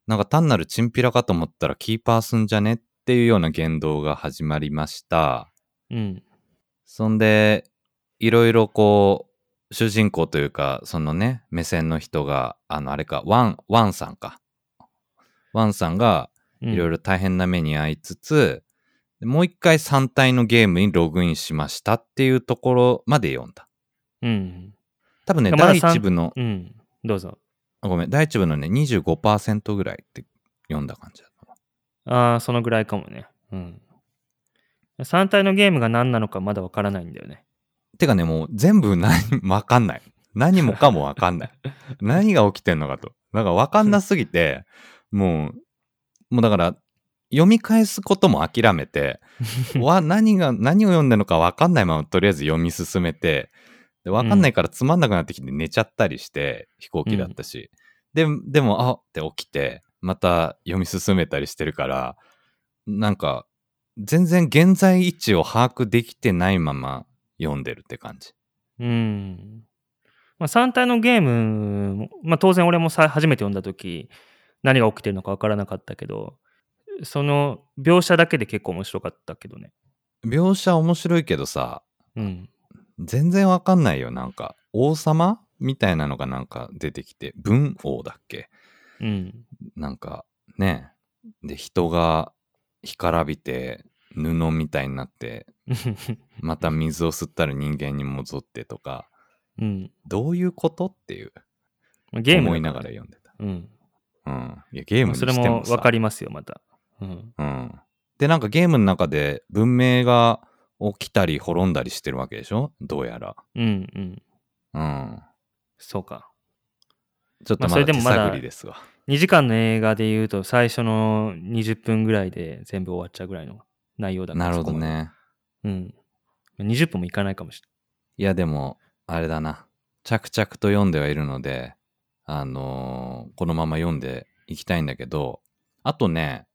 なんか単なるチンピラかと思ったらキーパーソンじゃねっていうような言動が始まりました。うん。そんで、いろいろこう、主人公というか、そのね、目線の人が、あの、あれか、ワン、ワンさんか。ワンさんが、いろいろ大変な目に遭いつつ、でもう一回3体のゲームにログインしましたっていうところまで読んだ。うん。多分ね、第三一部の、うん。どうぞ。あごめん、第一部のね、25%ぐらいって読んだ感じだった。ああ、そのぐらいかもね。うん。3体のゲームが何なのかまだわからないんだよね。てかね、もう全部何、わかんない。何もかもわかんない。何が起きてんのかと。なんかわかんなすぎて、もう、もうだから、読み返すことも諦めて、わ、何が、何を読んでるのかわかんないままとりあえず読み進めて、でわかんないからつまんなくなってきて寝ちゃったりして、飛行機だったし。で、でも、あって起きて、また読み進めたりしてるから、なんか、全然現在位置を把握できてないまま読んでるって感じ。うん。まあ、3体のゲームも、まあ、当然俺もさ初めて読んだ時何が起きてるのかわからなかったけどその描写だけで結構面白かったけどね。描写面白いけどさ、うん。全然わかんないよ。なんか、王様？みたいなのがなんか出てきて、文王だっけ？うん。なんか、ね。で、人が干からびて、布みたいになって、また水を吸ったら人間に戻ってとか、うん。どういうことっていう、ゲーム思いながら読んでた。うん。うん。いや、ゲームにそれもしてもさ。わかりますよ、また。うん。うん。で、なんかゲームの中で文明が起きたり滅んだりしてるわけでしょ？どうやら。うんうん。うん。そうか。ちょっとまだ手れでもまだ探りですわ。2時間の映画で言うと、最初の20分ぐらいで全部終わっちゃうぐらいの内容だからなるほど。ね。でうん。20分もいかないかもしいや、でも、あれだな。着々と読んではいるので、あのーこのまま読んでいきたいんだけど、あとね、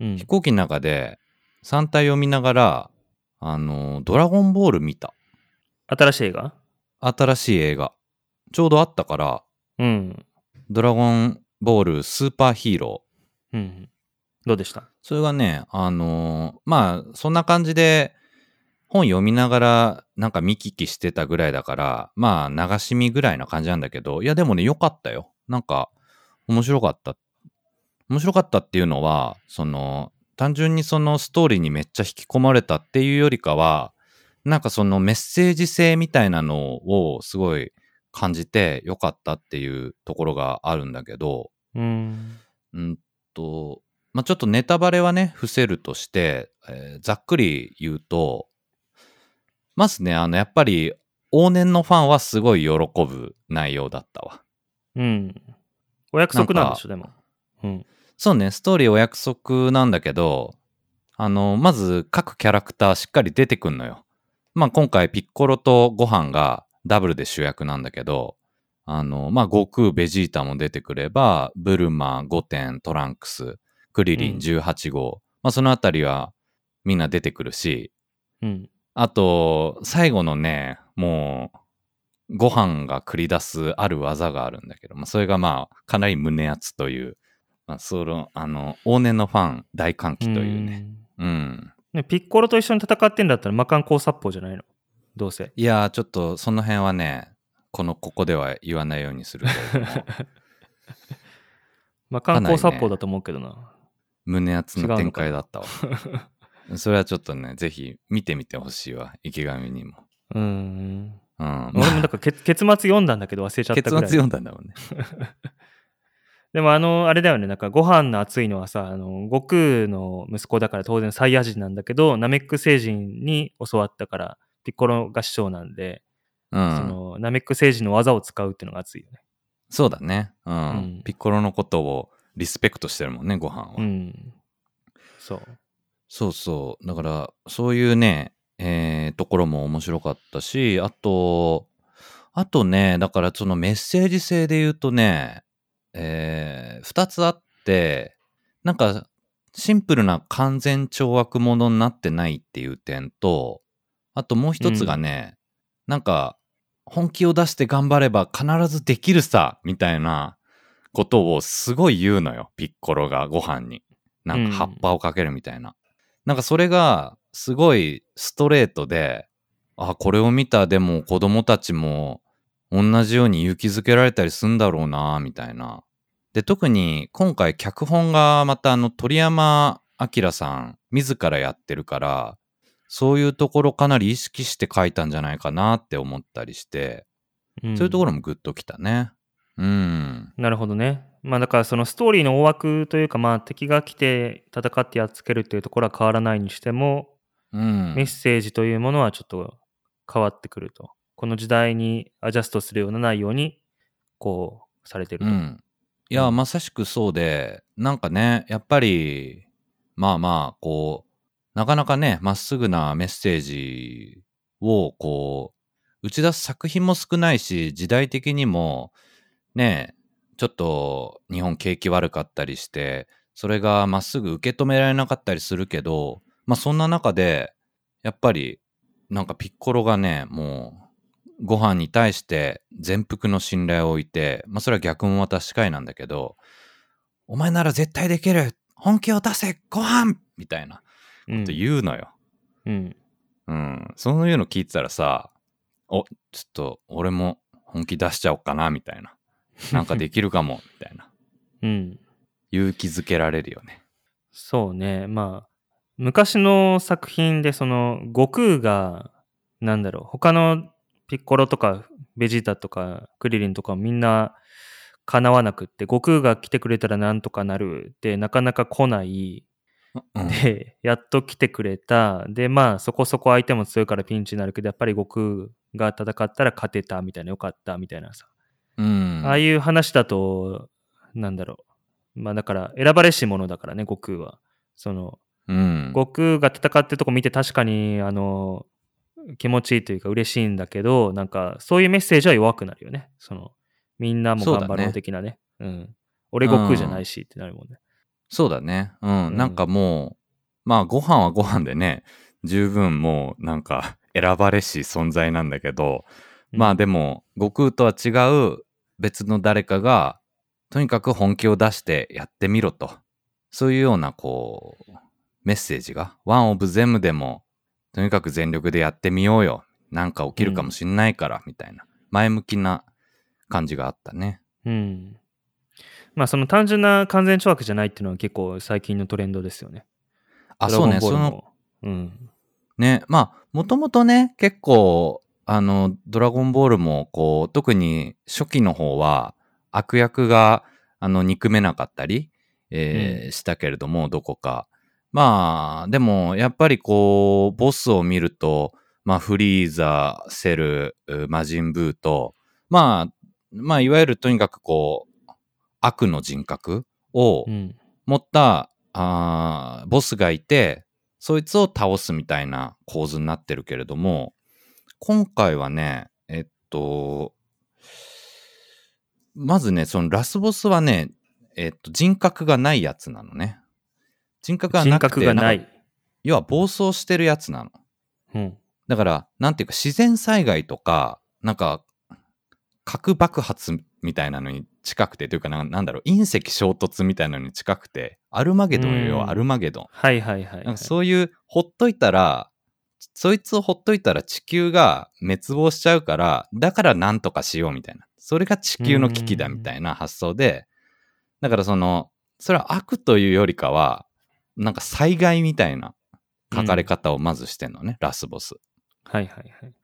れない。飛行機の中で3体を見ながら、あのードラゴンボール見た。うん。新しい映画？新しい映画。ちょうどあったから、うん。ドラゴンボールスーパーヒーロー。うん。どうでした？それがね、あのーまあ、そんな感じで、本読みながら、なんか見聞きしてたぐらいだから、まあ、流し見ぐらいな感じなんだけど、いや、でもね、良かったよ。なんか、面白かった。面白かったっていうのは、その、単純にそのストーリーにめっちゃ引き込まれたっていうよりかは、なんかそのメッセージ性みたいなのをすごい感じて良かったっていうところがあるんだけど、うん。うんと、まあ、ちょっとネタバレはね、伏せるとして、えーざっくり言うと、まずね、あの、やっぱり、往年のファンはすごい喜ぶ内容だったわ。うん。お約束なんでしょ、でも。うん。そうね、ストーリーお約束なんだけど、あの、まず各キャラクターしっかり出てくんのよ。まあ今回ピッコロとご飯がダブルで主役なんだけど、あの、まあ悟空、ベジータも出てくれば、ブルマ、ゴテン、トランクス、クリリうんン18号、まあそのあたりはみんな出てくるし、うん。あと、最後のね、もう、ご飯が繰り出すある技があるんだけど、まあ、それがまあ、かなり胸熱という、まあ、その、あの、往年のファン大歓喜というね。うん。うん。ねピッコロと一緒に戦ってんだったら魔漢光殺法じゃないの？どうせ。いやー、ちょっと、その辺はね、この、ここでは言わないようにするけれども、魔漢光殺法だと思うけどな。胸熱の展開だったわ。それはちょっとね、ぜひ見てみてほしいわ、池上にも。うん。うん。俺もだから結 結末読んだんだけど忘れちゃった結末ぐらい。読んだんだもんね。でもあの、あれだよね、なんかご飯の熱いのはさ、あの、悟空の息子だから当然サイヤ人なんだけど、ナメック星人に教わったから、ピッコロが師匠なんで、うん。その、ナメック星人の技を使うっていうのが熱いよね。そうだね。うん。うんピッコロのことをリスペクトしてるもんね、ご飯は。うん。そう。そうそう。だから、そういうね、えーところも面白かったし、あと、あとね、だからそのメッセージ性で言うとね、えー、二つあって、なんか、シンプルな完全懲悪者になってないっていう点と、あともう一つがね、なんか、本気を出して頑張れば必ずできるさ、みたいなことをすごい言うのよ、ピッコロがご飯に。なんか葉っぱをかけるみたいな。なんかそれがすごいストレートで、あ、これを見たでも子供たちも同じように勇気づけられたりするんだろうな、みたいな。で、特に今回脚本がまたあの鳥山明さん自らやってるから、そういうところかなり意識して書いたんじゃないかなって思ったりして、うんそういうところもグッときたね。うん。なるほどね。まあだからそのストーリーの大枠というか、まあ敵が来て戦ってやっつけるっていうところは変わらないにしても、うん。メッセージというものはちょっと変わってくると。この時代にアジャストするような内容に、こう、されてると。うん。いや、うん。まさしくそうで、なんかね、やっぱり、まあまあ、こう、なかなかね、まっすぐなメッセージを、こう、打ち出す作品も少ないし、時代的にも、ね、ちょっと日本景気悪かったりして、それがまっすぐ受け止められなかったりするけど、まあそんな中で、やっぱり、なんかピッコロがね、もう、ご飯に対して全幅の信頼を置いて、まあそれは逆もまた司会なんだけど、お前なら絶対できる本気を出せご飯みたいなうんこと言うのよ。うん。うん。そういうの聞いてたらさ、お、ちょっと俺も本気出しちゃおうかな、みたいな。なんかできるかも、みたいな。うん。勇気づけられるよね。そうね。まあ、昔の作品で、その、悟空が、なんだろう、他のピッコロとか、ベジータとか、クリリンとかみんな叶わなくって、悟空が来てくれたらなんとかなる。で、なかなか来ない。うん。で、やっと来てくれた。で、まあ、そこそこ相手も強いからピンチになるけど、やっぱり悟空が戦ったら勝てたみたいな、よかったみたいなさ。うん。ああいう話だと、なんだろう。まあだから、選ばれし者だからね、悟空は。その、うん。悟空が戦ってるとこ見て確かに、あの、気持ちいいというか嬉しいんだけど、なんか、そういうメッセージは弱くなるよね。その、みんなも頑張ろう的なね。うん。俺悟空じゃないしってなるもんね。そうだね。うん。うんなんかもう、まあご飯はご飯でね、十分もうなんか選ばれし存在なんだけど、まあでも、悟空とは違う別の誰かが、とにかく本気を出してやってみろと。そういうような、こう、メッセージが、ワンオブゼムでも、とにかく全力でやってみようよ。なんか起きるかもしんないから、みたいな。前向きな感じがあったね。うん。まあその単純な完全懲悪じゃないっていうのは結構最近のトレンドですよね。あ、そうね。その、うん。ね、まあ、もともとね、結構、あの、ドラゴンボールも、こう、特に初期の方は、悪役が、あの、憎めなかったり、えーしたけれども、どこか。まあ、でも、やっぱりこう、ボスを見ると、まあ、フリーザ、セル、う魔人ブーと、まあ、まあ、いわゆるとにかくこう、悪の人格をうん。持った、あーボスがいて、そいつを倒すみたいな構図になってるけれども、今回はね、えっと、まずね、そのラスボスはね、えっと、人格がないやつなのね。人格が人なくてない。要は暴走してるやつなの。うん。だから、なんていうか自然災害とか、なんか、核爆発みたいなのに近くて、というかな、なんだろう、隕石衝突みたいなのに近くて、アルマゲドンよ、アルマゲドン。はいはいはい、はい。そういう、ほっといたら、そいつをほっといたら地球が滅亡しちゃうから、だからなんとかしようみたいな。それが地球の危機だみたいな発想で、だからその、それは悪というよりかは、なんか災害みたいな書かれ方をまずしてんのね、ラスボス。はいはいはい。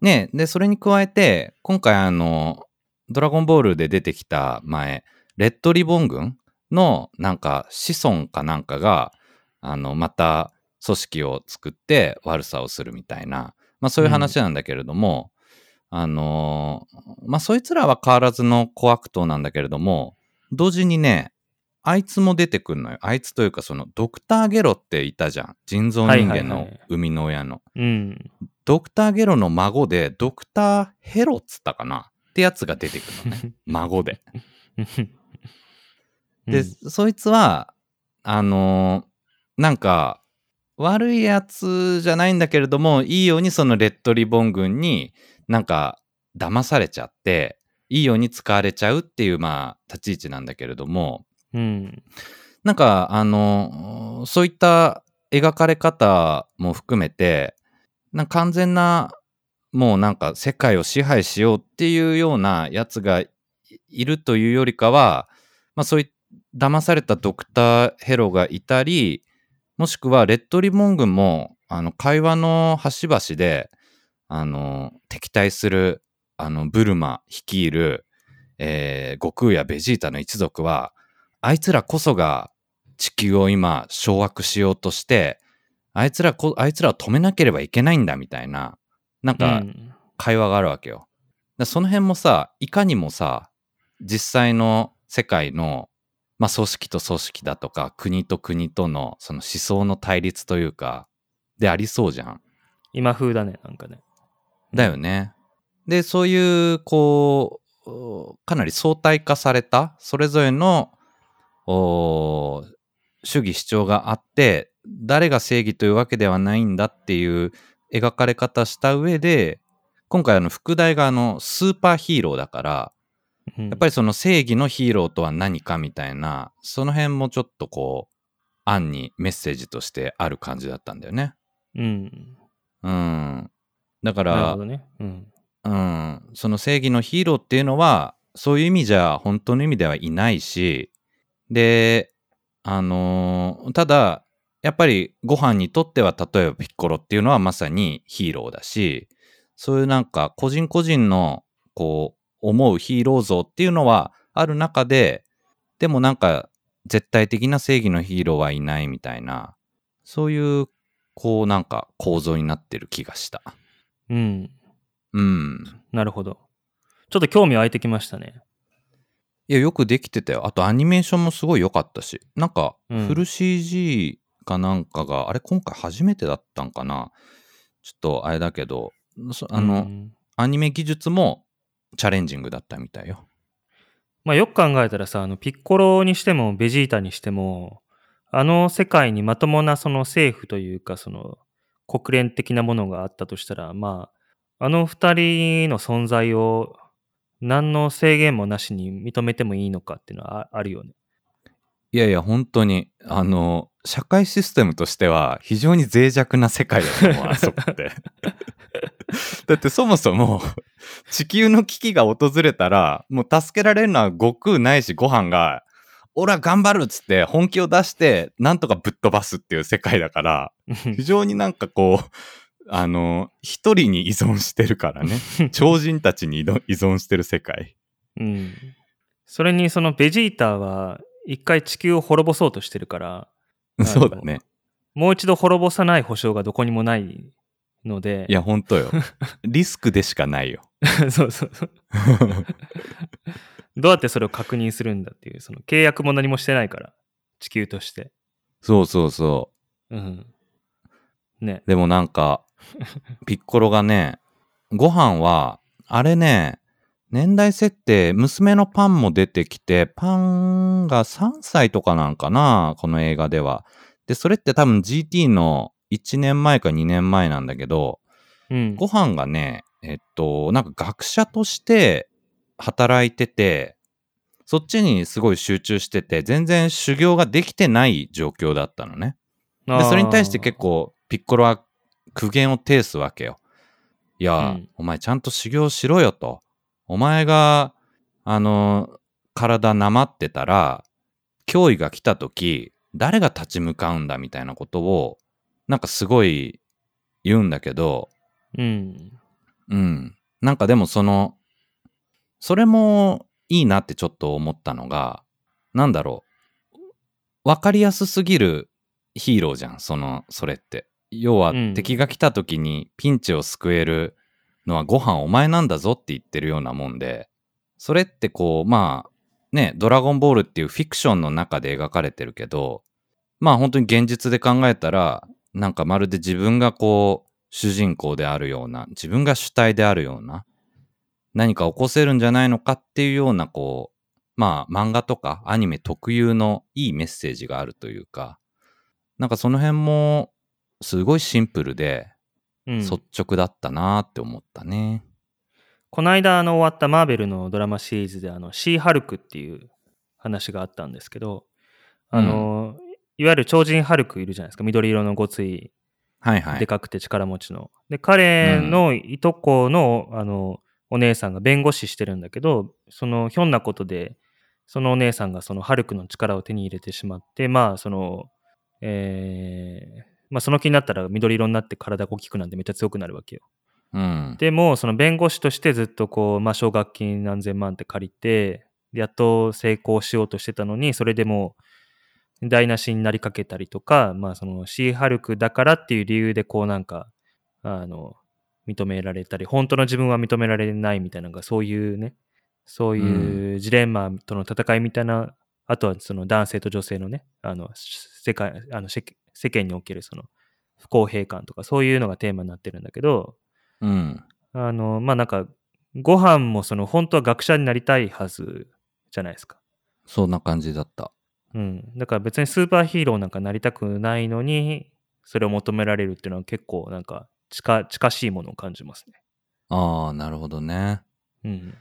ねで、それに加えて、今回あの、ドラゴンボールで出てきた前、レッドリボン軍のなんか子孫かなんかが、あの、また組織を作って悪さをするみたいな、まあそういう話なんだけれども、あのまあそいつらは変わらずのコアクトなんだけれども、同時にね、あいつも出てくるのよ。あいつというかそのドクターゲロっていたじゃん。人造人間はいはいのはい生みの親の。うん。ドクターゲロの孫で、ドクターヘロっつったかな？ってやつが出てくるのね。孫で。で、そいつは、あのーなんか、悪いやつじゃないんだけれども、いいようにそのレッドリボン軍になんか騙されちゃって、いいように使われちゃうっていう、まあ、立ち位置なんだけれども、うん。なんか、あの、そういった描かれ方も含めて、な完全な、もうなんか世界を支配しようっていうようなやつがいるというよりかは、まあそうい騙されたドクターヘロがいたり、もしくはレッドリボン軍も、あの、会話の端々で、あの、敵対する、あの、ブルマ率いる、えー悟空やベジータの一族は、あいつらこそが地球を今掌握しようとして、あいつらこ、あいつらを止めなければいけないんだみたいな、なんうかん会話があるわけよ。だその辺もさ、いかにもさ、実際の世界の、まあ、組織と組織だとか、国と国とのその思想の対立というか、でありそうじゃん。今風だね、なんかね。だよね。で、そういう、こう、かなり相対化された、それぞれの、お主義主張があって、誰が正義というわけではないんだっていう描かれ方した上で、今回あの副題があのスーパーヒーローだから、ややっぱりその正義のヒーローとは何かみたいな、その辺もちょっとこう、案にメッセージとしてある感じだったんだよね。り、うん。うん。だからなるほど、ね。うん。うん、その正義のヒーローっていうのは、そういう意味じゃ本当の意味ではいないし、で、あのーただ、やっぱりご飯にとっては例えばピッコロっていうのはまさにヒーローだし、そういうなんか個人個人のこう思うヒーロー像っていうのはある中で、でもなんか絶対的な正義のヒーローはいないみたいな、そういうこうなんか構造になってる気がした。うん。うん。なるほど。ちょっと興味湧いてきましたね。いや、よくできてたよ。あとアニメーションもすごい良かったし。なんか、うんフル CG かなんかが、あれ今回初めてだったんかなちょっとあれだけど、そあの、うんアニメ技術もチャレンジングだったみたいよ。まあよく考えたらさ、あのピッコロにしてもベジータにしても、あの世界にまともなその政府というか、その国連的なものがあったとしたら、まあ、あの二人の存在を何の制限もなしに認めてもいいのかっていうのはああるよね。いやいや、本当に、あの、社会システムとしては非常に脆弱な世界だと思う、あそこって。だってそもそも地球の危機が訪れたら、もう助けられるのは悟空ないしご飯が、俺は頑張るっつって本気を出して、なんとかぶっ飛ばすっていう世界だから、非常になんかこう、あの、一人に依存してるからね。超人たちに依存してる世界。うん。それにそのベジータは一回地球を滅ぼそうとしてるから、のそうだね。もう一度滅ぼさない保証がどこにもないので、いや、ほんとよ。リスクでしかないよ。そうそうそう。どうやってそれを確認するんだっていう、その契約も何もしてないから、地球として。そうそうそう。うん。ね。でもなんか、ピッコロがね、ご飯は、あれね、年代設定、娘のパンも出てきて、パンが3歳とかなんかな、この映画では。で、それって多分 GT の1年前か2年前なんだけど、うん。ご飯がね、えっと、なんか学者として働いてて、そっちにすごい集中してて、全然修行ができてない状況だったのね。で、それに対して結構、ピッコロは苦言を呈すわけよ。いや、うんお前ちゃんと修行しろよと。お前が、あの、体なまってたら、脅威が来た時、誰が立ち向かうんだみたいなことを、なんかすごい言うんだけど、うん。うん。なんかでもその、それもいいなってちょっと思ったのが、なんだろう。わかりやすすぎるヒーローじゃん、その、それって。要は、うん。敵が来た時にピンチを救えるのはご飯お前なんだぞって言ってるようなもんで、それってこう、まあ、ね、ドラゴンボールっていうフィクションの中で描かれてるけど、まあ本当に現実で考えたら、なんかまるで自分がこう、主人公であるような、自分が主体であるような、何か起こせるんじゃないのかっていうような、こう、まあ漫画とかアニメ特有のいいメッセージがあるというか、なんかその辺もすごいシンプルでうん、率直だったなって思ったね。この間あの終わったマーベルのドラマシリーズであのシーハルクっていう話があったんですけど、あの、いわゆる超人ハルクいるじゃないですか。緑色のごつい、はいはい。でかくて力持ちの。で、彼のいとこの、あの、お姉さんが弁護士してるんだけど、そのひょんなことで、そのお姉さんがそのハルクの力を手に入れてしまって、まあ、その、えーまあ、その気になったら緑色になって体が大きくなんでめっちゃ強くなるわけよ。うん。でも、その弁護士としてずっとこう、まあ、奨学金何千万って借りて、やっと成功しようとしてたのに、それでもう台無しになりかけたりとか、まあ、そのシーハルクだからっていう理由で、こうなんか、あの、認められたり、本当の自分は認められないみたいなのが、そういうね、そういうジレンマとの戦いみたいな、あとはその男性と女性のね、あの、世界、あの世世間におけるその不公平感とか、そういうのがテーマになってるんだけど、うん。あの、まあ、なんか、ご飯もその、本当は学者になりたいはずじゃないですか。そんな感じだった。うん。だから別にスーパーヒーローなんかなりたくないのに、それを求められるっていうのは結構なんか近、近しいものを感じますね。ああ、なるほどね。うん。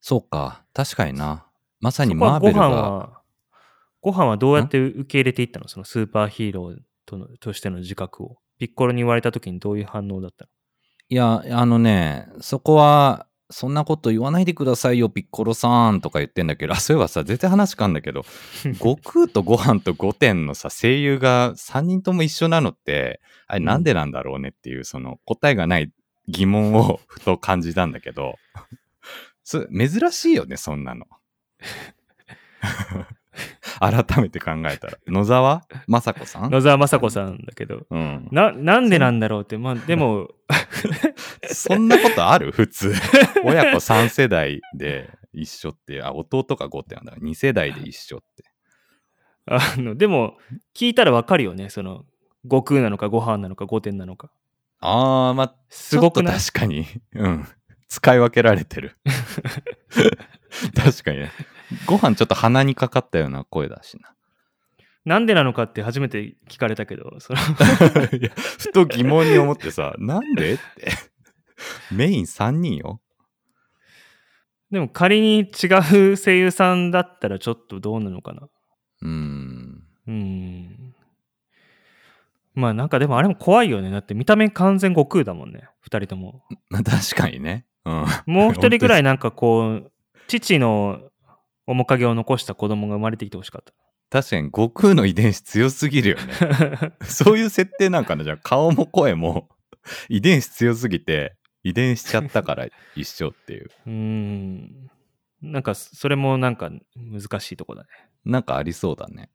そうか。確かにな。まさにマーベルが。飯は、ご飯はどうやって受け入れていったの？そのスーパーヒーローとのとしての自覚を。ピッコロに言われた時にどういう反応だったの？いや、あのね、そこは、そんなこと言わないでくださいよ、ピッコロさんとか言ってんだけど、あ、そういえばさ、絶対話変わんだけど、悟空とご飯と御殿のさ、声優が3人とも一緒なのって、あれなんでなんだろうねっていう、その答えがない疑問をふと感じたんだけど、そ珍しいよね、そんなの。改めて考えたら。野沢？雅子さん？野沢雅子さんだけど、うん。な、なんでなんだろうって、まあでも、そんなことある？普通。親子3世代で一緒って、あ、弟が5点だから2世代で一緒って。あの、でも、聞いたらわかるよね。その、悟空なのか、ご飯なのか、御殿なのか。あー、まあ、すごく確かに、うん。使い分けられてる。確かにね。ご飯ちょっと鼻にかかったような声だしな。なんでなのかって初めて聞かれたけど、その ふと疑問に思ってさ、なんでって。メイン3人よ。でも仮に違う声優さんだったらちょっとどうなのかな。うーん。うーん。まあなんかでもあれも怖いよね。だって見た目完全悟空だもんね。二人とも。ま あ確かにね。うん。もう一人ぐらいなんかこう、父の面影を残した子供が生まれてきてほしかっ確かに悟空の遺伝子強すぎるよね。た。そういう設定なんかなじゃあ顔も声も遺伝子強すぎて遺伝しちゃったから一緒っていう。うーん。なんかそれもなんか難しいとこだね。なんかありそうだね。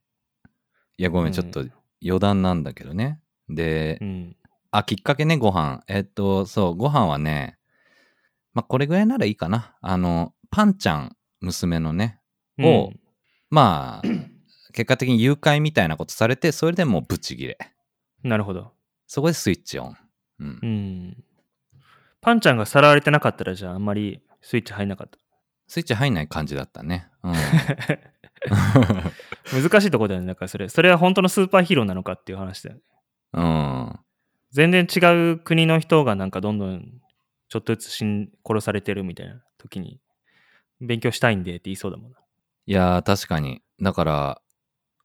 いやごめん、ちょっとうん余談なんだけどね。で、うん。あ、きっかけね、ご飯。えっと、そう、ご飯はね、まあこれぐらいならいいかな。あの、パンちゃん、娘のね、をうんまあ、結果的に誘拐みたいなことされて、それでもうブチギレ。なるほど。そこでスイッチオン。うんう。ん。パンちゃんがさらわれてなかったらじゃああんまりスイッチ入んなかった。スイッチ入んない感じだったね。うん。難しいとこだよね。だからそれ。それは本当のスーパーヒーローなのかっていう話だよね。うん。全然違う国の人がなんかどんどんちょっとずつ死ん殺されてるみたいな時に勉強したいんでって言いそうだもんな。いやー、確かに。だから、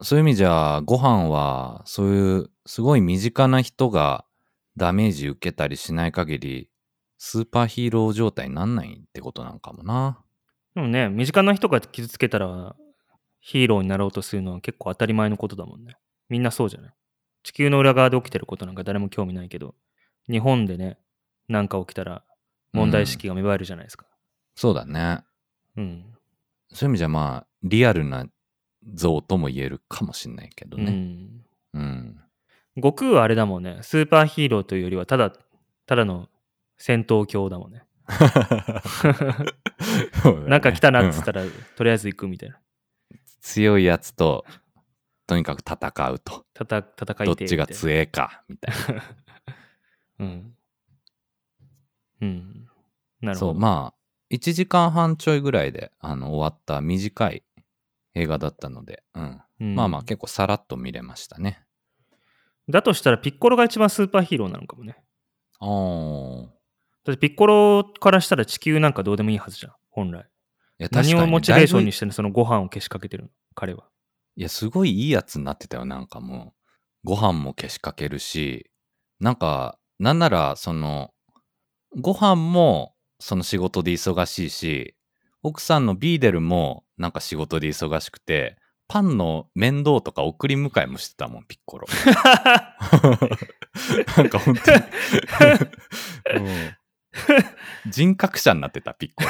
そういう意味じゃ、ご飯は、そういう、すごい身近な人がダメージ受けたりしない限り、スーパーヒーロー状態になんないってことなのかもな。でもね、身近な人が傷つけたらヒーローになろうとするのは結構当たり前のことだもんね。みんなそうじゃない？地球の裏側で起きてることなんか誰も興味ないけど、日本でね、なんか起きたら問題意識が芽生えるじゃないですか。そうだね。うん。そういう意味じゃ、まあ、リアルな像とも言えるかもしんないけどうね。ん。うん。悟空はあれだもんね。スーパーヒーローというよりはただ、ただの戦闘狂だもんね。なんか来たなっつっうんたら、とりあえず行くみたいな。強いやつと、とにかく戦うと。戦どっちが強えか、みたいな。うん。うん。なるほど。そう、まあ、1時間半ちょいぐらいであの終わった短い映画だったので、うん。うんまあまあ結構さらっと見れましたね。だとしたらピッコロが一番スーパーヒーローなのかもね。あー。だってピッコロからしたら地球なんかどうでもいいはずじゃん、本来。いや確かにね何をモチベーションにしてんのそのご飯をけしかけてるの、彼は。いや、すごいいいやつになってたよ、なんかもう。ご飯もけしかけるし、なんか、なんなら、その、ご飯も、その仕事で忙しいし、奥さんのビーデルも、なんか仕事で忙しくて、パンの面倒とか送り迎えもしてたもん、ピッコロ。なんか本当に人格者になってた、ピッコロ。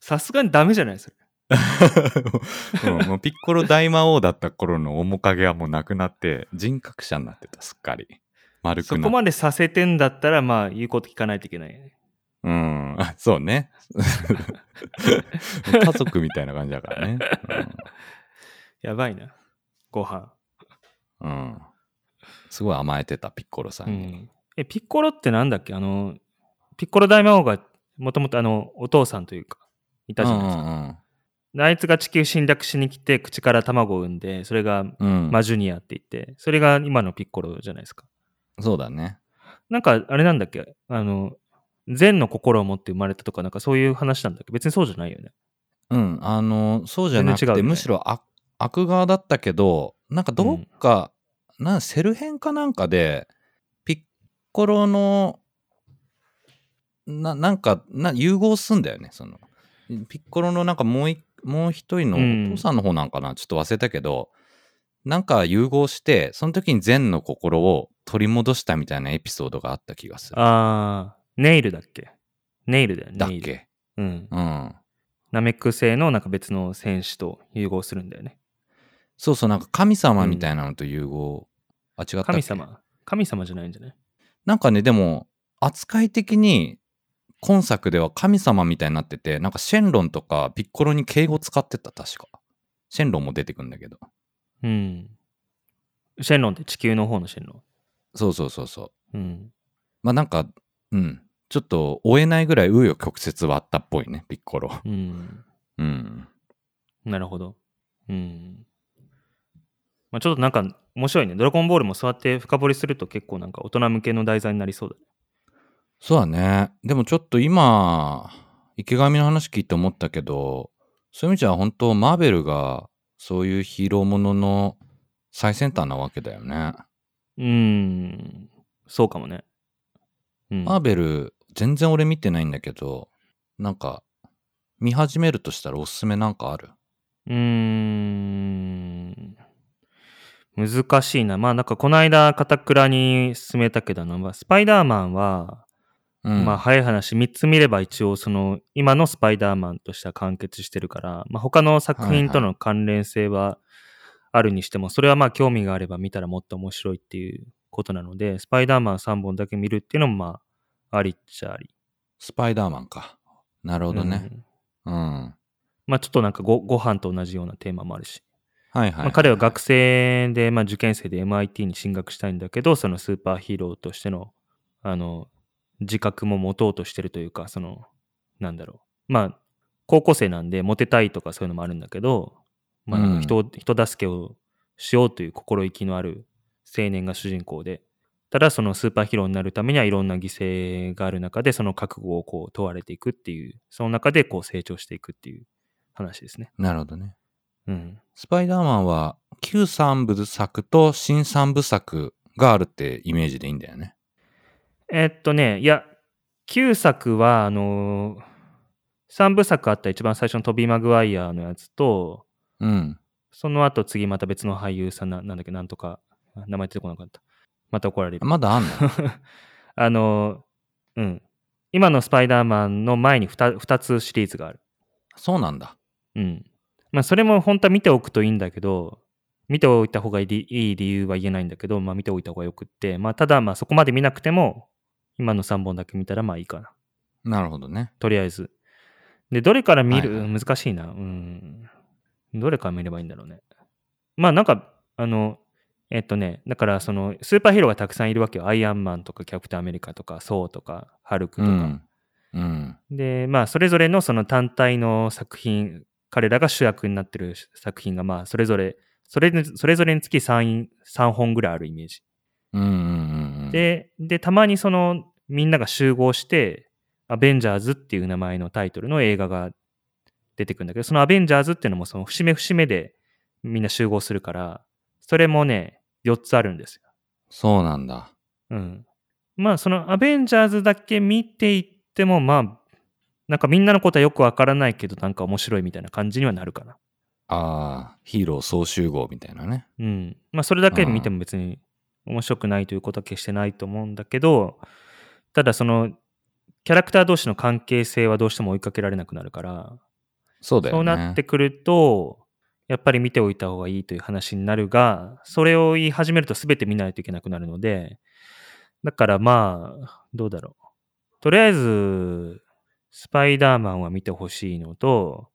さすがにダメじゃないそれ。うんもうピッコロ大魔王だった頃の面影はもうなくなって人格者になってたすっかり丸くそこまでさせてんだったら、まあ、言うこと聞かないといけない。うんあそうね 家族みたいな感じだからねやばいな。ご飯。うん、うんすごい甘えてたピッコロさうんに、ん。え、ピッコロってなんだっけ？あの、ピッコロ大魔王がもともとあの、お父さんというか、いたじゃないですか。うんであいつが地球侵略しに来て、口から卵を産んで、それがうんうんマジュニアって言って、それが今のピッコロじゃないですか。そうだね。なんか、あれなんだっけ？あの、善の心を持って生まれたとか、なんかそういう話なんだっけ？別にそうじゃないよね。うんあのそうじゃなくて、ね。むしろ悪悪側だったけどなんかどっか、なセル編かなんかでピッコロのななんかな融合すんだよねその。ピッコロのなんかもういもう一人のうん。お父さんの方なんかな、ちょっと忘れたけどなんか融合してその時に善の心を取り戻したみたいなエピソードがあった気がするあー、ネイルだっけ？ネイルだよね。だっけ？うん。うんナメック星のなんか別の戦士と融合するんだよね。そうそうなんか神様みたいなのと融合、あ違った神様？神様じゃないんじゃない？なんかねでも扱い的に今作では神様みたいになっててなんかシェンロンとかピッコロに敬語使ってた確かシェンロンも出てくんだけどうん。シェンロンって地球の方のシェンロン？そうそうそうそううん。まあなんかうんちょっと追えないぐらい紆余曲折はあったっぽいねピッコロうん。うんなるほど。うん。まあ、ちょっとなんか面白いね。ドラゴンボールもそうやって深掘りすると結構なんか大人向けの題材になりそうだね。そうだねでもちょっと今池上の話聞いて思ったけどそういう意味じゃ本当マーベルがそういうヒーローものの最先端なわけだよねうん。そうかもね。うん。マーベル全然俺見てないんだけどなんか見始めるとしたらおすすめなんかある？うーん。難しいな。まあなんかこの間、片倉に勧めたけどスパイダーマンは、うんまあ早い話、3つ見れば一応その今のスパイダーマンとしては完結してるから、まあ他の作品との関連性はあるにしても、それはまあ興味があれば見たらもっと面白いっていうことなので、スパイダーマン3本だけ見るっていうのもまあありっちゃあり。スパイダーマンかなるほどねうんうん、まあちょっとなんかごご飯と同じようなテーマもあるし。はいはい、まあ、彼は学生で、まあ、受験生で MIT に進学したいんだけど、そのスーパーヒーローとしての、あの、自覚も持とうとしてるというか、その、なんだろう。まあ、高校生なんでモテたいとかそういうのもあるんだけど、まあ、人を、人助けをしようという心意気のある青年が主人公で、ただそのスーパーヒーローになるためにはいろんな犠牲がある中で、その覚悟をこう問われていくっていう、その中でこう成長していくっていう話ですね。なるほどねうん。スパイダーマンは旧三部作と新三部作があるってイメージでいいんだよねえっとね、いや、旧作は、あのー、3部作あった一番最初のトビー・マグワイアのやつと、うんその後次また別の俳優さんな、なんだっけ、なんとか、名前出てこなかった。また怒られる。まだあんの？あのー、うん。今のスパイダーマンの前に 2, 2つシリーズがある。そうなんだうん。まあ、それも本当は見ておくといいんだけど、見ておいた方がいいいい理由は言えないんだけど、まあ、見ておいた方がよくって、まあ、ただ、まあ、そこまで見なくても、今の3本だけ見たらまあいいかな。なるほどねとりあえず。で、どれから見る、はいはい難しいな。うん。どれから見ればいいんだろうね。まあなんか、あの、えっとね、だからそのスーパーヒーローがたくさんいるわけよ。アイアンマンとかキャプテンアメリカとか、ソーとか、ハルクとか。うんうんで、まあそれぞれのその単体の作品、彼らが主役になってる作品が、まあそれぞれ、それにそれぞれにつき 3, 3本ぐらいあるイメージ。うんうんうんうんで、で、たまにそのみんなが集合して、アベンジャーズっていう名前のタイトルの映画が出てくるんだけど、そのアベンジャーズっていうのもその節目節目でみんな集合するから、それもね、4つあるんですよ。そうなんだうん。まあ、そのアベンジャーズだけ見ていっても、まあ、なんかみんなのことはよくわからないけど、なんか面白いみたいな感じにはなるかな。ああヒーロー総集合みたいなねうん。まあ、それだけ見ても別に面白くないということは決してないと思うんだけど、ただその、キャラクター同士の関係性はどうしても追いかけられなくなるから、そうだよねそうなってくると、やっぱり見ておいた方がいいという話になるが、それを言い始めると全て見ないといけなくなるので、だからまあ、どうだろう。とりあえず、スパイダーマンは見てほしいのと、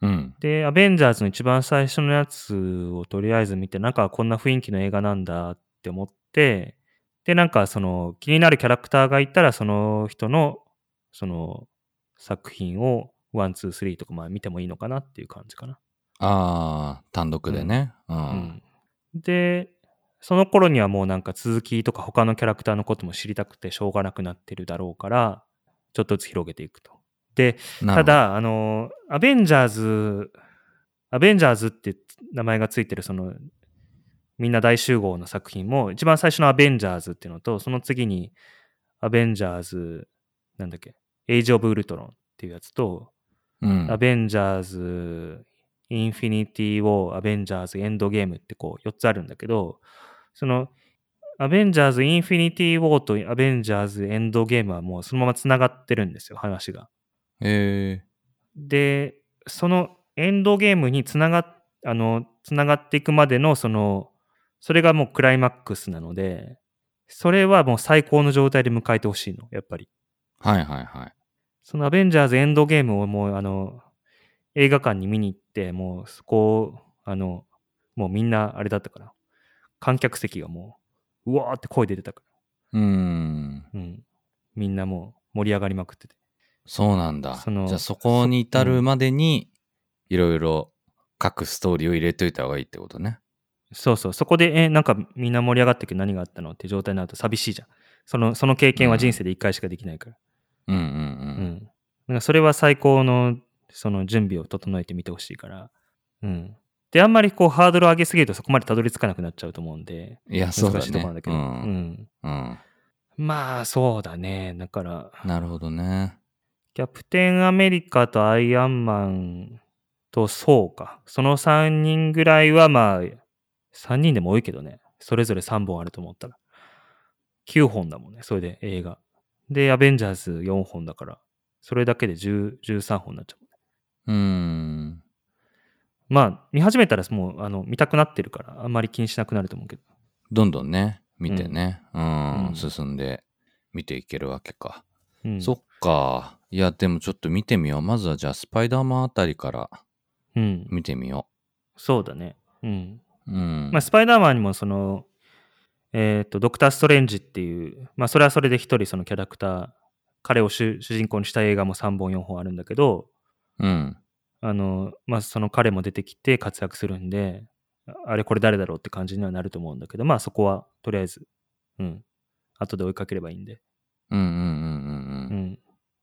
うんで、アベンジャーズの一番最初のやつをとりあえず見て、なんかこんな雰囲気の映画なんだって思って、で、なんかその気になるキャラクターがいたら、その人の、その作品をワン、ツー、スリーとかまあ見てもいいのかなっていう感じかな。ああ単独でねうん、うん。で、その頃にはもうなんか続きとか他のキャラクターのことも知りたくてしょうがなくなってるだろうから、ちょっとずつ広げていくと。で、ただ、あの、アベンジャーズ、アベンジャーズって名前がついてるそのみんな大集合の作品も、一番最初のアベンジャーズっていうのと、その次にアベンジャーズ、なんだっけ、エイジ・オブ・ウルトロンっていうやつと、うんアベンジャーズ、インフィニティ・ウォー、アベンジャーズ、エンドゲームってこう4つあるんだけど、その、アベンジャーズ、インフィニティ・ウォーとアベンジャーズ、エンドゲームはもうそのまま繋がってるんですよ、話が。へえで、そのエンドゲームにつながっあのつながっていくまでのそのそれがもうクライマックスなのでそれはもう最高の状態で迎えてほしいのやっぱりはいはいはい。そのアベンジャーズエンドゲームをもうあの映画館に見に行ってもうそこをあのもうみんなあれだったから観客席がもううわーって声出てたかうーん。ら、うん、みんなもう盛り上がりまくっててそうなんだ。そのじゃあそこに至るまでに、いろいろ各ストーリーを入れといた方がいいってことね。そうそう、そこで、え、なんかみんな盛り上がってるけど何があったの？って状態になると寂しいじゃん。その、その経験は人生で一回しかできないから。うんうんう。うんん。だからそれは最高の、その準備を整えてみてほしいから。うん。で、あんまりこうハードルを上げすぎるとそこまでたどり着かなくなっちゃうと思うんで、いや、そうだ難しいところなんだ。けど。うん。まあ、そうだね。だから、なるほどね。キャプテンアメリカとアイアンマンとそうか。その3人ぐらいはまあ、3人でも多いけどね。それぞれ3本あると思ったら。9本だもんね。それで映画。で、アベンジャーズ4本だから、それだけで10 13本になっちゃう。うーん。まあ、見始めたらもう、あの、見たくなってるから、あんまり気にしなくなると思うけど。どんどんね、見てね。うん。うん進んで見ていけるわけか。うん。そっか。いや、でもちょっと見てみよう。まずはじゃあ、スパイダーマンあたりからうん。見てみよそうだね。うん。う。うん。まあ、スパイダーマンにもその、えっ、と、ドクター・ストレンジっていう、まあ、それはそれで一人そのキャラクター、彼を主主人公にした映画も3本4本あるんだけど、うん。あの、まあ、その彼も出てきて活躍するんで、あれこれ誰だろうって感じにはなると思うんだけど、まあそこはとりあえず、うん、後で追いかければいいんで。うんうんうんうんううん。ん。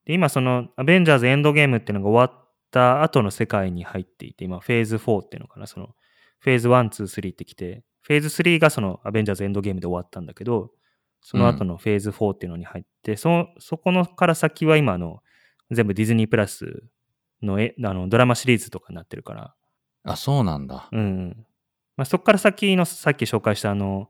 で、今その、アベンジャーズエンドゲームっていうのが終わった後の世界に入っていて、今フェーズ4っていうのかな、その、フェーズ1、2、3ってきて、フェーズ3がそのアベンジャーズエンドゲームで終わったんだけど、その後のフェーズ4っていうのに入って、そのそこのから先は今あの、全部ディズニープラスのえあのドラマシリーズとかになってるから、あ、そうなんだ。うんうん。まあ、そこから先の、さっき紹介したあの、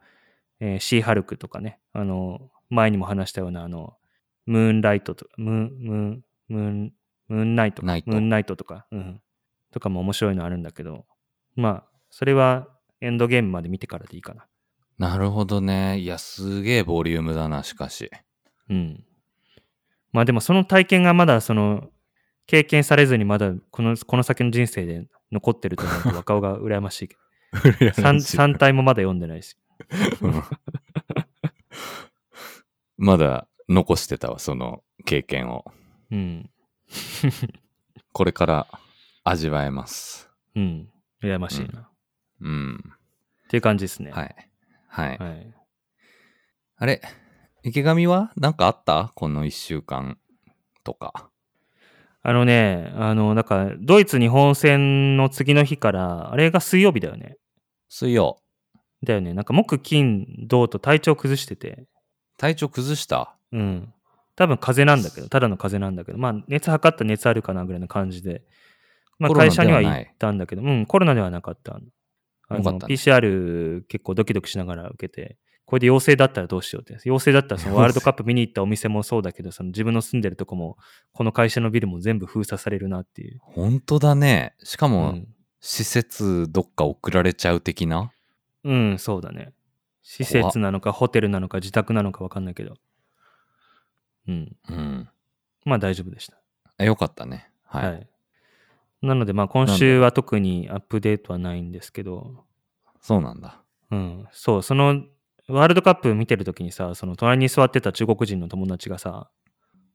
えーシーハルクとかね、あの、前にも話したようなあの、ムーンライトとか、ムーン、ムーン、ムーン、ムーンナイトかナイトムーンナイトとか、うん。とかも面白いのあるんだけど、まあ、それはエンドゲームまで見てからでいいかな。なるほどね。いや、すげえボリュームだな、しかし。うん。まあでもその体験がまだその、経験されずにまだこの、この先の人生で残ってると思うと若尾が羨ましいけど。3, 三体もまだ読んでないし。うん まだ残してたわ、その経験を。うん。これから味わえます。うん。羨ましいな。っうん。ていう感じですね。はい。はい。はい。あれ池上はなんかあった？この一週間とか。あのね、あの、なんか、ドイツ日本戦の次の日から、あれが水曜日だよね。水曜。だよね。なんか、木、金、土と体調崩してて。体調崩した？うん。多分風邪なんだけど、ただの風邪なんだけど、まあ、熱測った熱あるかなぐらいの感じで。まあ、会社には行ったんだけど、うん、コロナではなかった。あの、ね PCR 結構ドキドキしながら受けて、これで陽性だったらどうしようって。陽性だったらそのワールドカップ見に行ったお店もそうだけど、その自分の住んでるとこも、この会社のビルも全部封鎖されるなっていう。本当だね。しかうも、ん、施設どっか送られちゃう的な？うん、そうだね。施設なのか、ホテルなのか、自宅なのか分かんないけど。うん。うん。まあ大丈夫でした。あよかったね。はい。はい。なので、まあ今週は特にアップデートはないんですけど、そうなんだ。うん。そう、その、ワールドカップ見てるときにさ、その隣に座ってた中国人の友達がさ、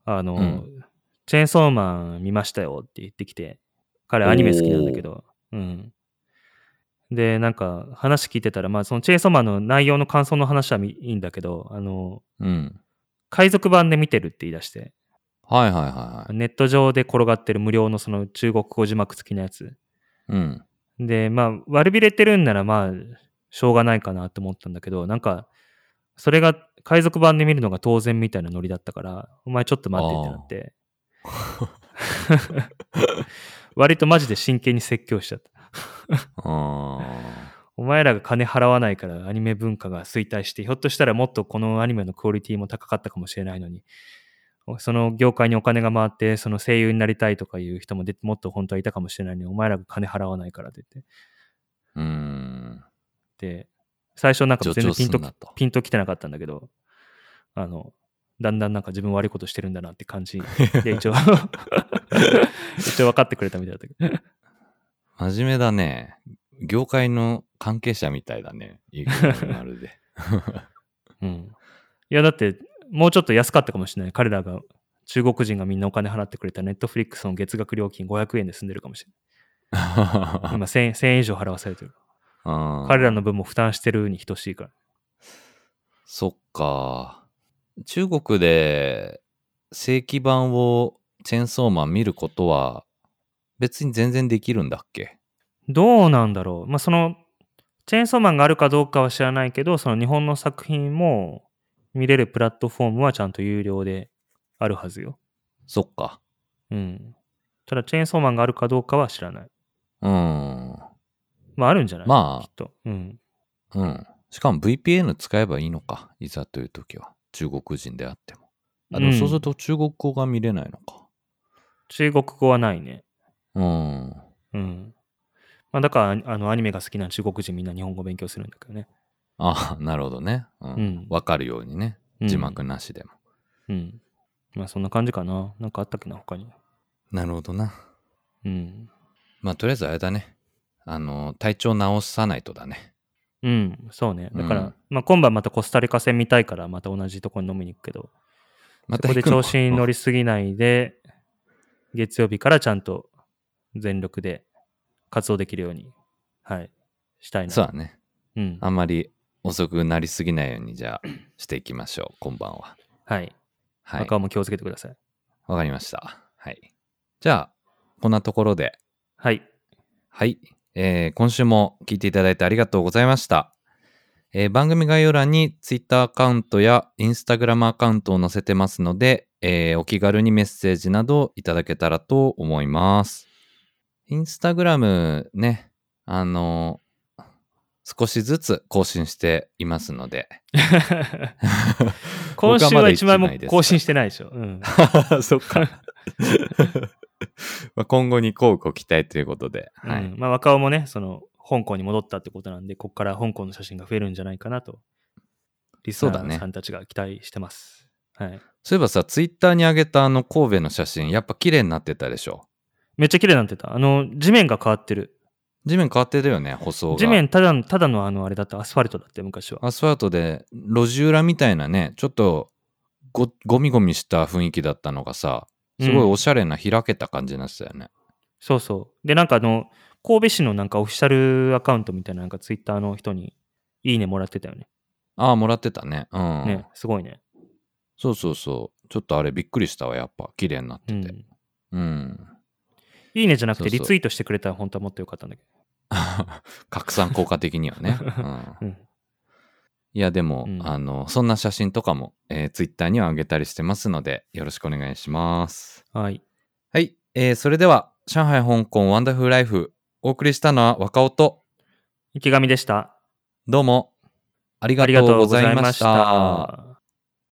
あの、うんチェーンソーマン見ましたよって言ってきて、彼アニメ好きなんだけど、うん。で、なんか話聞いてたら、まあそのチェーンソーマンの内容の感想の話はいいんだけど、あの、うん。海賊版で見てるって言い出して、はいはいはいはい。ネット上で転がってる無料のその中国語字幕付きのやつ。うん。で、まあ、悪びれてるんなら、まあ、しょうがないかなって思ったんだけど、なんか、それが海賊版で見るのが当然みたいなノリだったから、お前ちょっと待ってってなって。割とマジで真剣に説教しちゃった。あお前らが金払わないからアニメ文化が衰退して、ひょっとしたらもっとこのアニメのクオリティも高かったかもしれないのに、その業界にお金が回って、その声優になりたいとかいう人もでもっと本当はいたかもしれないのに、お前らが金払わないからって言って。ーうーん。で、最初なんか全然ピンとピンと来てなかったんだけど、あの、だんだんなんか自分悪いことしてるんだなって感じ で一応、一応分かってくれたみたいだったけど。真面目だね。業界の関係者みたいだね。まるで。うん。いや、だって、もうちょっと安かったかもしれない。彼らが、中国人がみんなお金払ってくれたネットフリックスの月額料金500円で済んでるかもしれない。今1000円 ,1000 円以上払わされてる。彼彼らの分も負担してるに等しいから。そっか。中国で正規版をチェーンソーマン見ることは別に全然できるんだっけ？どうなんだろう。まあ、その、チェーンソーマンがあるかどうかは知らないけど、その日本の作品も見れるプラットフォームはちゃんと有料であるはずよ。そっか。うん。ただ、チェーンソーマンがあるかどうかは知らない。うん。まあ、あるんじゃない？まあきっと。うん。うん。しかも VPN 使えばいいのか？いざという時は。中国人であっても。あ、でもうんそうすると中国語が見れないのか。中国語はないね。うん。うん。まあ、だから、あの、アニメが好きな中国人みんな日本語勉強するんだけどね。あ、なるほどね。ううんん。わ、かるようにね。うん字幕なしでも。うん。まあ、そんな感じかな。なんかあったっけな、他に。なるほどな。うん。まあ、とりあえずあれだね。あの、体調直さないとだね。うん、そうね。だから、うんまあ、今晩またコスタリカ戦見たいから、また同じとこに飲みに行くけど、まそこで調子に乗りすぎないで、月曜日からちゃんと全力で活動できるように、はい、したいな。そうだね。うん。あんまり遅くなりすぎないように、じゃあ、していきましょう。今晩は。はい。はい。赤も気をつけてください。わかりました。はい。じゃあ、こんなところで、はい。はい。えー今週も聞いていただいてありがとうございました。えー番組概要欄に Twitter アカウントや Instagram アカウントを載せてますので、えーお気軽にメッセージなどいただけたらと思います。Instagram ね、あの少しずつ更新していますので。今週は一枚も更新してないでしょ。うん。そっか。まあ今後にこうご期待ということで。はい。うんまあ、若尾もね、その、香港に戻ったってことなんで、ここから香港の写真が増えるんじゃないかなと、リスナーさんたちが期待してます。はい。そういえばさ、ツイッターに上げたあの神戸の写真、やっぱ綺麗になってたでしょ？めっちゃ綺麗になってた。あの、地面が変わってる。地面変わってたよね、舗装が。地面ただの、ただのあの、あれだった、アスファルトだって、昔は。アスファルトで路地裏みたいなね、ちょっとごゴミゴミした雰囲気だったのがさ、すごいおしゃれな開けた感じになってたよね。そうそう。で、なんかあの、神戸市のなんかオフィシャルアカウントみたいな、なんかツイッターの人に、いいねもらってたよね。ああ、もらってたね。うん。ね、すごいね。そうそうそう。ちょっとあれびっくりしたわ、やっぱ。綺麗になっうんてて。。うん。いいねじゃなくて、リツイートしてくれたら本当はもっとよかったんだけ 拡散効果的にはね。うんど。うん。いや、でも、うんあの、そんな写真とかも、えー、ツイッターには上げたりしてますので、よろしくお願いします。はい。はい。えー、それでは、上海、香港、ワンダフルライフ、お送りしたのは若尾と、池上でした。どうも、ありがとうごございまし。た。